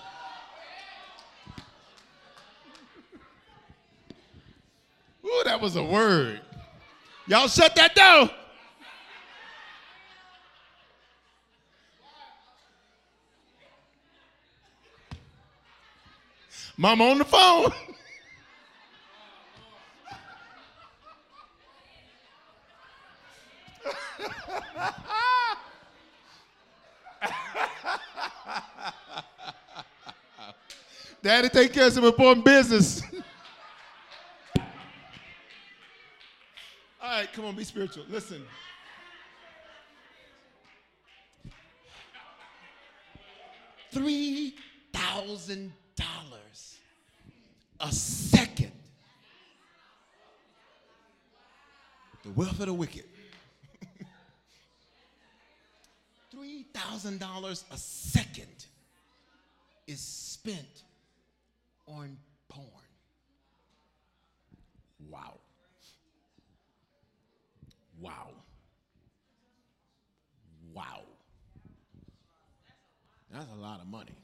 Was a word. Y'all shut that down. Mama on the phone. <laughs> Daddy take care of some important business. On, be spiritual. Listen. Three thousand dollars a second. The wealth of the wicked. <laughs> Three thousand dollars a second is spent on porn. Wow. Wow. Wow. That's a lot of money.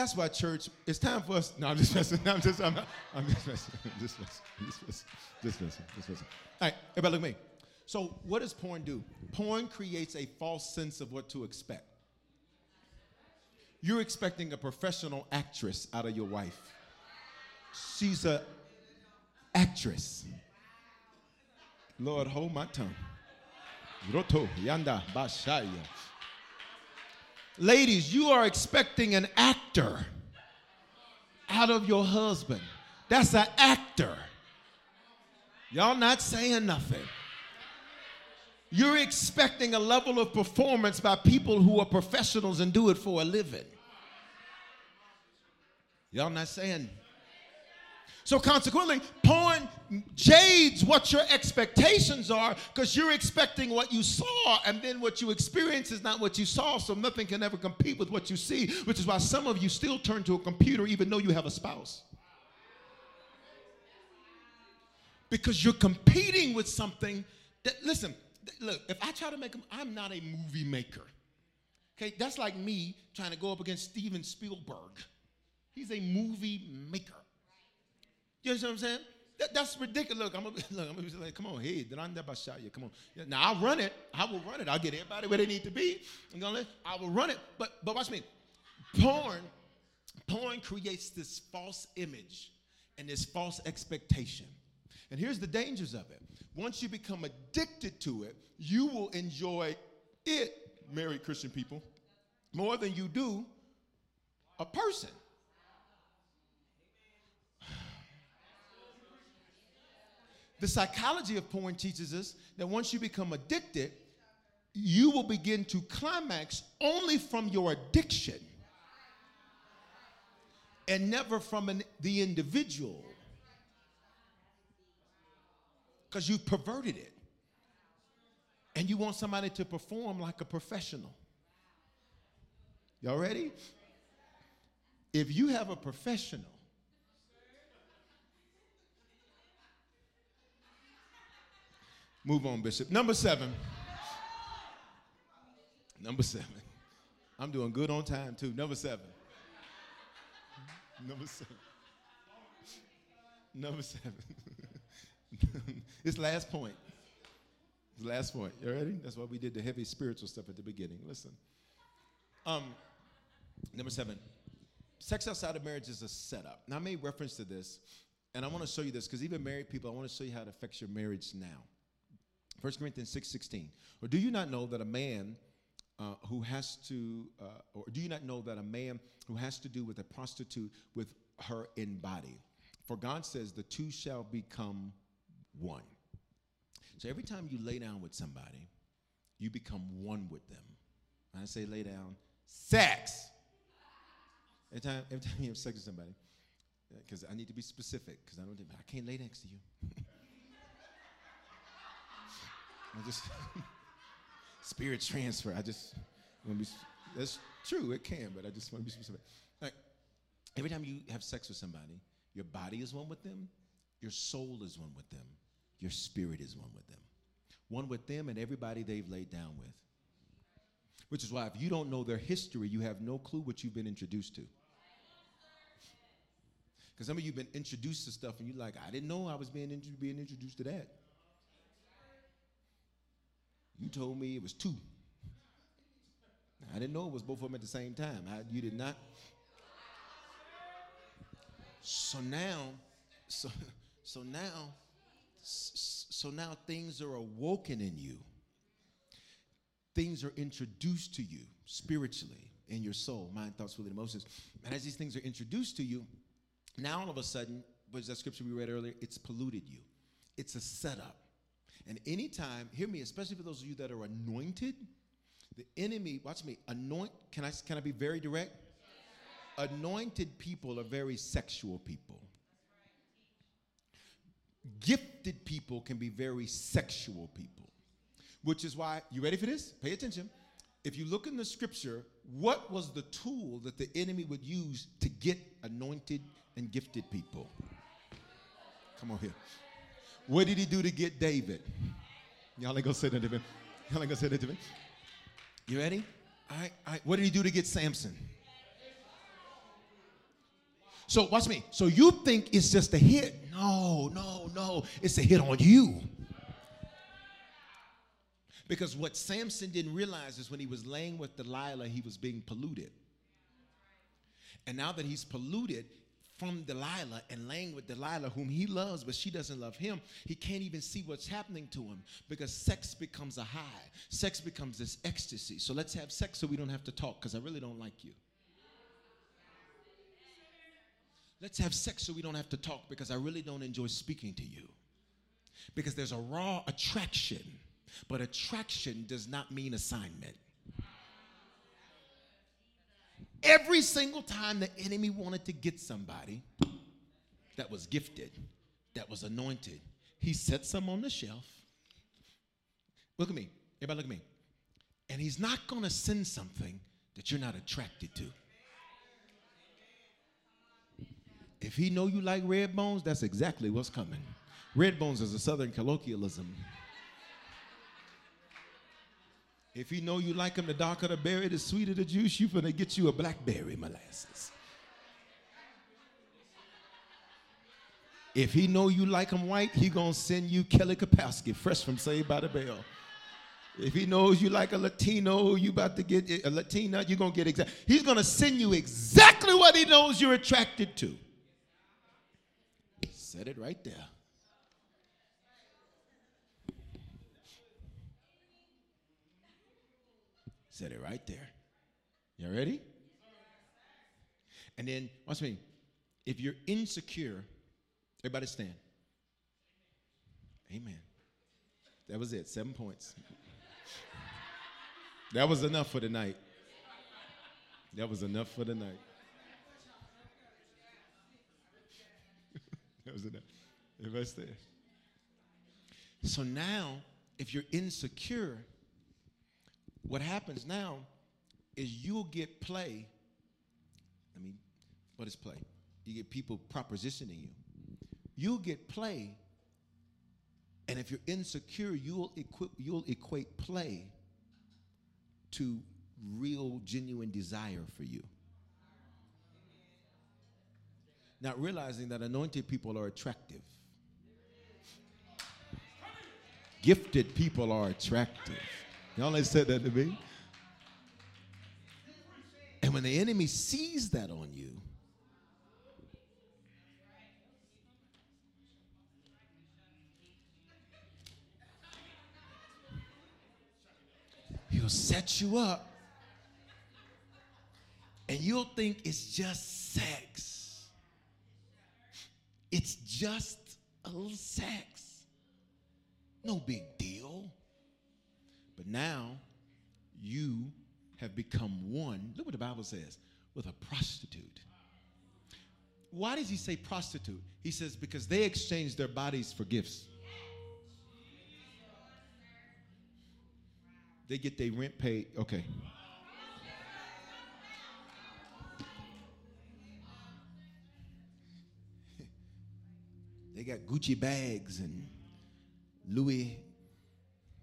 That's why church, it's time for us. No, I'm just messing. No, <laughs> I'm just, I'm, I'm just messing. <laughs> Just messing. Just messing. Just messing. Just messing. All right, everybody look at me. So, what does porn do? Porn creates a false sense of what to expect. You're expecting a professional actress out of your wife. She's a actress. Lord, hold my tongue. Roto yanda bashaya. Ladies, you are expecting an actor out of your husband. That's an actor. Y'all not saying nothing. You're expecting a level of performance by people who are professionals and do it for a living. Y'all not saying? So consequently, porn jades what your expectations are because you're expecting what you saw, and then what you experience is not what you saw. So nothing can ever compete with what you see, which is why some of you still turn to a computer even though you have a spouse. Because you're competing with something that, listen, look, if I try to make them, I'm not a movie maker. Okay, that's like me trying to go up against Steven Spielberg. He's a movie maker. You understand what I'm saying? That, that's ridiculous. Look, I'm gonna, <laughs> look, I'm gonna be like, come on, hey, did I never shot you? Come on. Now I'll run it. I will run it. I'll get everybody where they need to be. I'm gonna, I will run it. But but watch me. Porn, porn creates this false image and this false expectation. And here's the dangers of it. Once you become addicted to it, you will enjoy it, married Christian people, more than you do a person. The psychology of porn teaches us that once you become addicted, you will begin to climax only from your addiction and never from an, the individual because you perverted it. And you want somebody to perform like a professional. Y'all ready? If you have a professional Move on, Bishop. Number seven. Number seven. I'm doing good on time, too. Number seven. Number seven. Number seven. <laughs> it's last point. It's last point. You ready? That's why we did the heavy spiritual stuff at the beginning. Listen. Um, number seven. Sex outside of marriage is a setup. Now I made reference to this, and I want to show you this because even married people, I want to show you how it affects your marriage now. 1 Corinthians 6 16. Or do you not know that a man uh, who has to, uh, or do you not know that a man who has to do with a prostitute with her in body? For God says the two shall become one. So every time you lay down with somebody, you become one with them. When I say lay down, sex. Every time, every time you have sex with somebody, because I need to be specific, because I don't, I can't lay next to you. <laughs> I just <laughs> spirit transfer. I just want to be. That's true. It can, but I just want to be specific. Like every time you have sex with somebody, your body is one with them, your soul is one with them, your spirit is one with them, one with them and everybody they've laid down with. Which is why if you don't know their history, you have no clue what you've been introduced to. Because some of you have been introduced to stuff and you're like, I didn't know I was being, being introduced to that. You told me it was two. I didn't know it was both of them at the same time. I, you did not. So now, so, so now, so now things are awoken in you. Things are introduced to you spiritually in your soul, mind, thoughts, will, and emotions. And as these things are introduced to you, now all of a sudden, was that scripture we read earlier? It's polluted you. It's a setup. And anytime, hear me, especially for those of you that are anointed, the enemy, watch me, anoint, can I, can I be very direct? Anointed people are very sexual people. Gifted people can be very sexual people, which is why, you ready for this? Pay attention. If you look in the scripture, what was the tool that the enemy would use to get anointed and gifted people? Come on here. What did he do to get David? Y'all ain't gonna say that to me. Y'all ain't gonna say that to me. You ready? All right. What did he do to get Samson? So watch me. So you think it's just a hit? No, no, no. It's a hit on you. Because what Samson didn't realize is when he was laying with Delilah, he was being polluted. And now that he's polluted, from Delilah and laying with Delilah, whom he loves, but she doesn't love him, he can't even see what's happening to him because sex becomes a high. Sex becomes this ecstasy. So let's have sex so we don't have to talk because I really don't like you. Let's have sex so we don't have to talk because I really don't enjoy speaking to you. Because there's a raw attraction But attraction does not mean assignment. Every single time the enemy wanted to get somebody that was gifted, that was anointed, he set some on the shelf. Look at me. Everybody, look at me. And he's not going to send something that you're not attracted to. If he know you like red bones, that's exactly what's coming. Red bones is a southern colloquialism. If he know you like them, the darker the berry, the sweeter the juice, you finna get you a blackberry molasses. If he know you like him white, he gonna send you Kelly Kapowski, fresh from Saved by the Bell. If he knows you like a Latino, you about to get a Latina, you're gonna get exact. He's gonna send you exactly what he knows you're attracted to. Said it right there. Said it right there. You ready? And then, watch me. If you're insecure, everybody stand. Amen. That was it. Seven points. That was enough for the night. That was enough for the night. <laughs> that was enough. Everybody stand. So now, if you're insecure, what happens now is you'll get play. I mean, what is play? You get people propositioning you. You'll get play, and if you're insecure, you'll equip, you'll equate play to real, genuine desire for you. Not realizing that anointed people are attractive. Gifted people are attractive. Y'all ain't said that to me. And when the enemy sees that on you, he'll set you up. And you'll think it's just sex. It's just a little sex. No big deal. But now you have become one. Look what the Bible says with a prostitute. Why does he say prostitute? He says because they exchanged their bodies for gifts. They get their rent paid. Okay. they got Gucci bags and Louis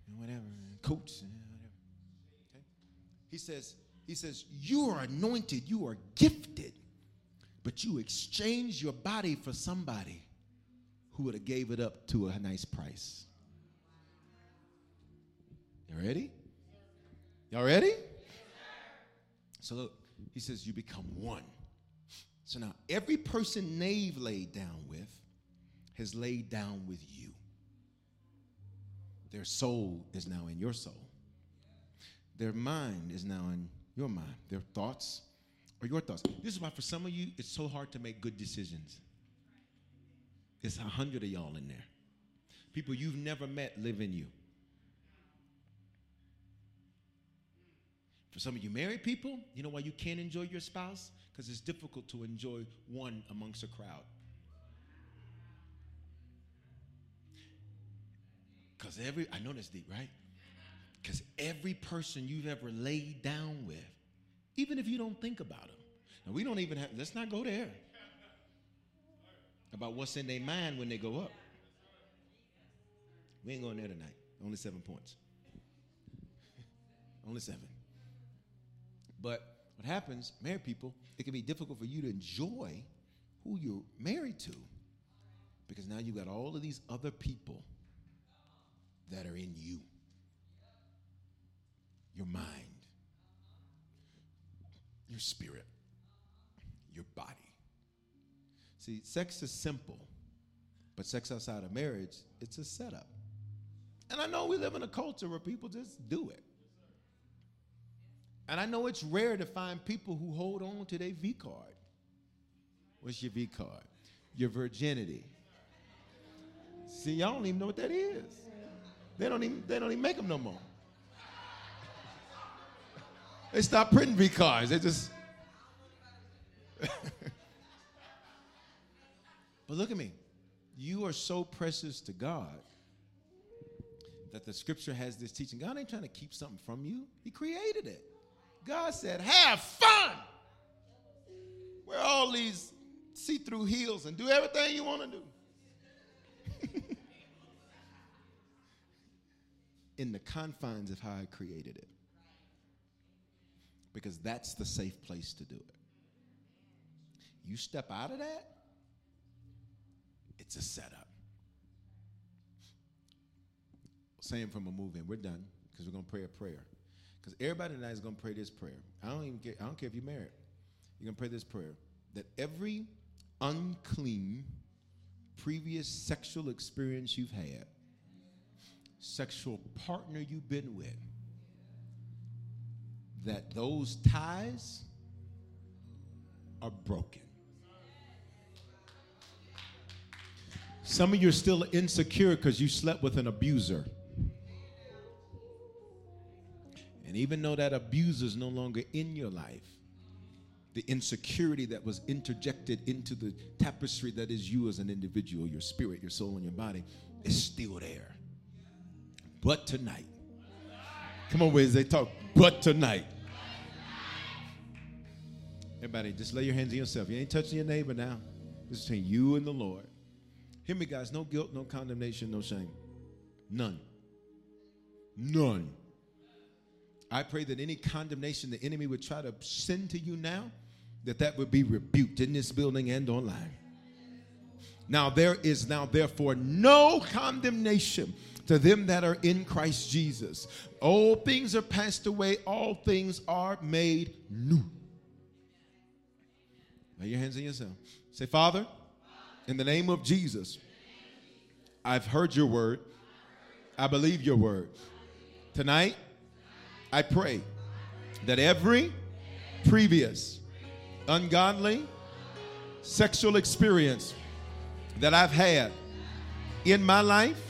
and whatever, coats. Okay? He says, he says, you are anointed, you are gifted, but you exchange your body for somebody who would have gave it up to a nice price. You ready? Y'all ready? So look, he says you become one. So now every person Nave laid down with has laid down with you. Their soul is now in your soul. Their mind is now in your mind. Their thoughts are your thoughts. This is why for some of you it's so hard to make good decisions. It's a hundred of y'all in there. People you've never met live in you. For some of you married people, you know why you can't enjoy your spouse? Because it's difficult to enjoy one amongst a crowd. Because every, I know that's deep, right? Because every person you've ever laid down with, even if you don't think about them, now we don't even have, let's not go there about what's in their mind when they go up. We ain't going there tonight. Only seven points. <laughs> Only seven. But what happens, married people, it can be difficult for you to enjoy who you're married to because now you've got all of these other people that are in you your mind, your spirit, your body. See, sex is simple, but sex outside of marriage, it's a setup. And I know we live in a culture where people just do it. And I know it's rare to find people who hold on to their V card. What's your V card? Your virginity. See, y'all don't even know what that is. They don't even they don't even make them no more. They stopped printing V cards. They just. <laughs> but look at me. You are so precious to God that the scripture has this teaching. God ain't trying to keep something from you, He created it. God said, Have fun. Wear all these see through heels and do everything you want to do. In the confines of how I created it. Because that's the safe place to do it. You step out of that, it's a setup. Same from a move in. We're done because we're going to pray a prayer. Because everybody tonight is going to pray this prayer. I don't even care. I don't care if you're married. You're going to pray this prayer that every unclean previous sexual experience you've had, sexual partner you've been with, that those ties are broken. Some of you are still insecure because you slept with an abuser. And even though that abuser is no longer in your life, the insecurity that was interjected into the tapestry that is you as an individual, your spirit, your soul, and your body, is still there. But tonight, come on, they talk, but tonight. Everybody, just lay your hands on yourself. You ain't touching your neighbor now. This is between you and the Lord. Hear me, guys. No guilt, no condemnation, no shame. None. None. I pray that any condemnation the enemy would try to send to you now, that that would be rebuked in this building and online. Now there is now therefore no condemnation to them that are in Christ Jesus. All things are passed away, all things are made new. Lay your hands on yourself. Say, Father, in the name of Jesus, I've heard your word. I believe your word. Tonight, I pray that every previous ungodly sexual experience that I've had in my life,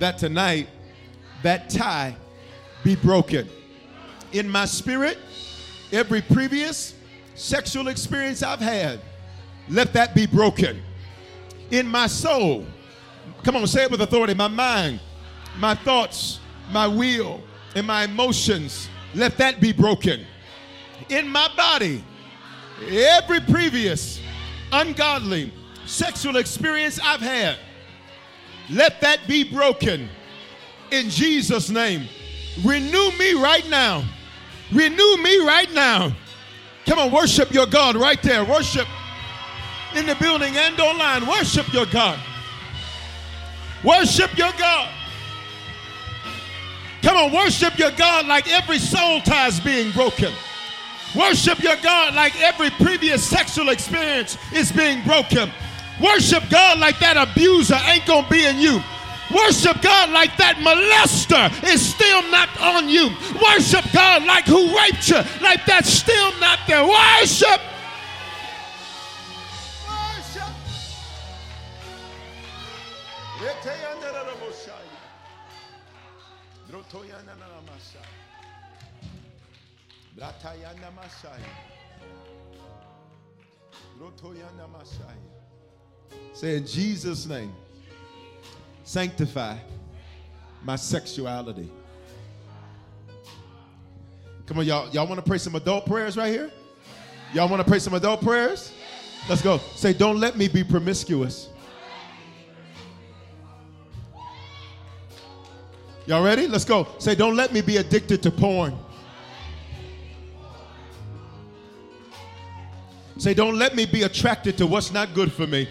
that tonight that tie be broken. In my spirit, every previous sexual experience I've had, let that be broken. In my soul, come on, say it with authority, my mind, my thoughts, my will, and my emotions, let that be broken. In my body, every previous ungodly sexual experience I've had, let that be broken in Jesus' name. Renew me right now. Renew me right now. Come on, worship your God right there. Worship in the building and online. Worship your God. Worship your God. Come on, worship your God like every soul tie is being broken. Worship your God like every previous sexual experience is being broken. Worship God like that abuser ain't gonna be in you. Worship God like that molester is still not on you. Worship God like who raped you, like that's still not there. Worship. Say in Jesus' name, sanctify my sexuality. Come on, y'all. Y'all want to pray some adult prayers right here? Y'all want to pray some adult prayers? Let's go. Say, don't let me be promiscuous. Y'all ready? Let's go. Say, don't let me be addicted to porn. Say, don't let me be attracted to what's not good for me.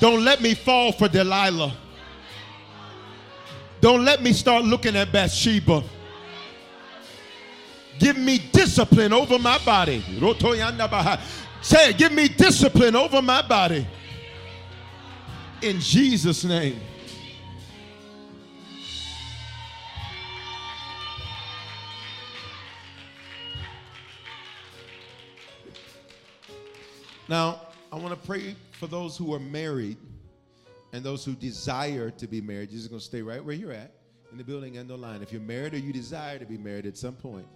Don't let me fall for Delilah. Don't let me start looking at Bathsheba. Give me discipline over my body. Say give me discipline over my body. In Jesus' name. Now, I want to pray for those who are married And those who desire to be married, you're just going to stay right where you're at in the building and the line. If you're married or you desire to be married at some point,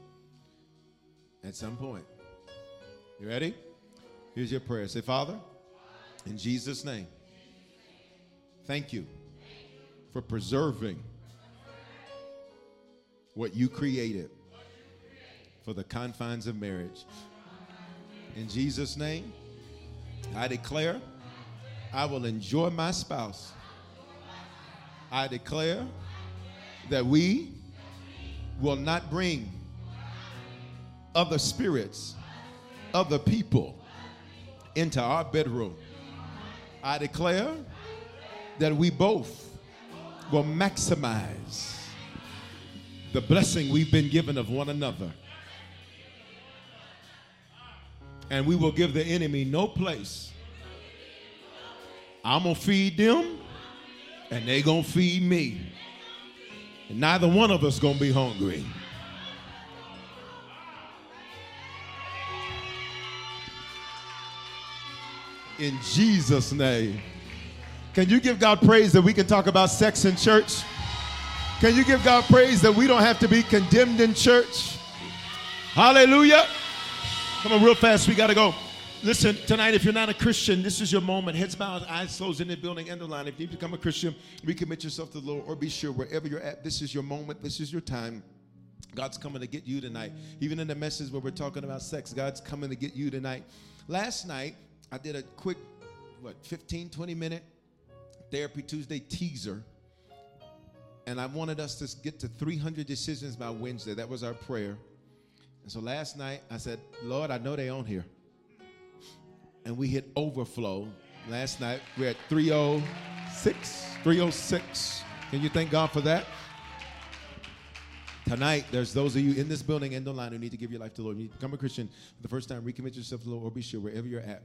at some point. You ready? Here's your prayer. Say, Father, in Jesus' name, thank you for preserving what you created for the confines of marriage. In Jesus' name, I declare I will enjoy my spouse. I declare that we will not bring other spirits, other people into our bedroom. I declare that we both will maximize the blessing we've been given of one another. And we will give the enemy no place. I'm going to feed them, and they going to feed me. And neither one of us going to be hungry. In Jesus' name. Can you give God praise that we can talk about sex in church? Can you give God praise that we don't have to be condemned in church? Hallelujah. Come on, real fast. We got to go. Listen, tonight, if you're not a Christian, this is your moment. Heads bowed, eyes closed in the building end the line. If you become a Christian, recommit yourself to the Lord or be sure wherever you're at, this is your moment, this is your time. God's coming to get you tonight. Even in the message where we're talking about sex, God's coming to get you tonight. Last night, I did a quick, what, 15, 20 minute Therapy Tuesday teaser. And I wanted us to get to 300 decisions by Wednesday. That was our prayer. And so last night, I said, Lord, I know they're on here. And we hit overflow. Last night, we're at 306. 306. Can you thank God for that? Tonight, there's those of you in this building and online who need to give your life to the Lord. You need to become a Christian for the first time, recommit yourself to the Lord, or be sure wherever you're at.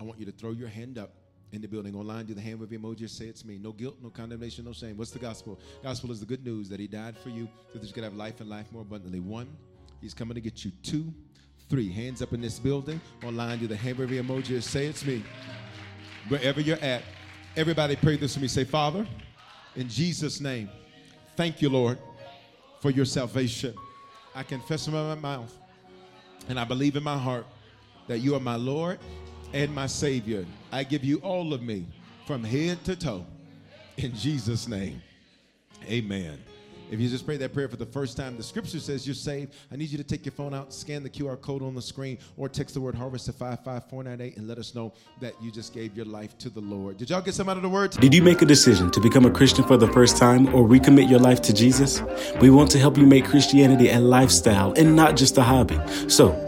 I want you to throw your hand up in the building. Online, do the hand wave emoji. Say it's me. No guilt, no condemnation, no shame. What's the gospel? Gospel is the good news that He died for you so that you can have life and life more abundantly. One, He's coming to get you. Two, three. Hands up in this building. Online, do the wave emoji. Say it's me. Wherever you're at, everybody pray this for me. Say, Father, in Jesus' name, thank you, Lord, for your salvation. I confess in my mouth and I believe in my heart that you are my Lord and my Savior. I give you all of me from head to toe. In Jesus' name, amen. If you just pray that prayer for the first time, the scripture says you're saved. I need you to take your phone out, scan the QR code on the screen, or text the word harvest to 55498 and let us know that you just gave your life to the Lord. Did y'all get some out of the word? Did you make a decision to become a Christian for the first time or recommit your life to Jesus? We want to help you make Christianity a lifestyle and not just a hobby. So,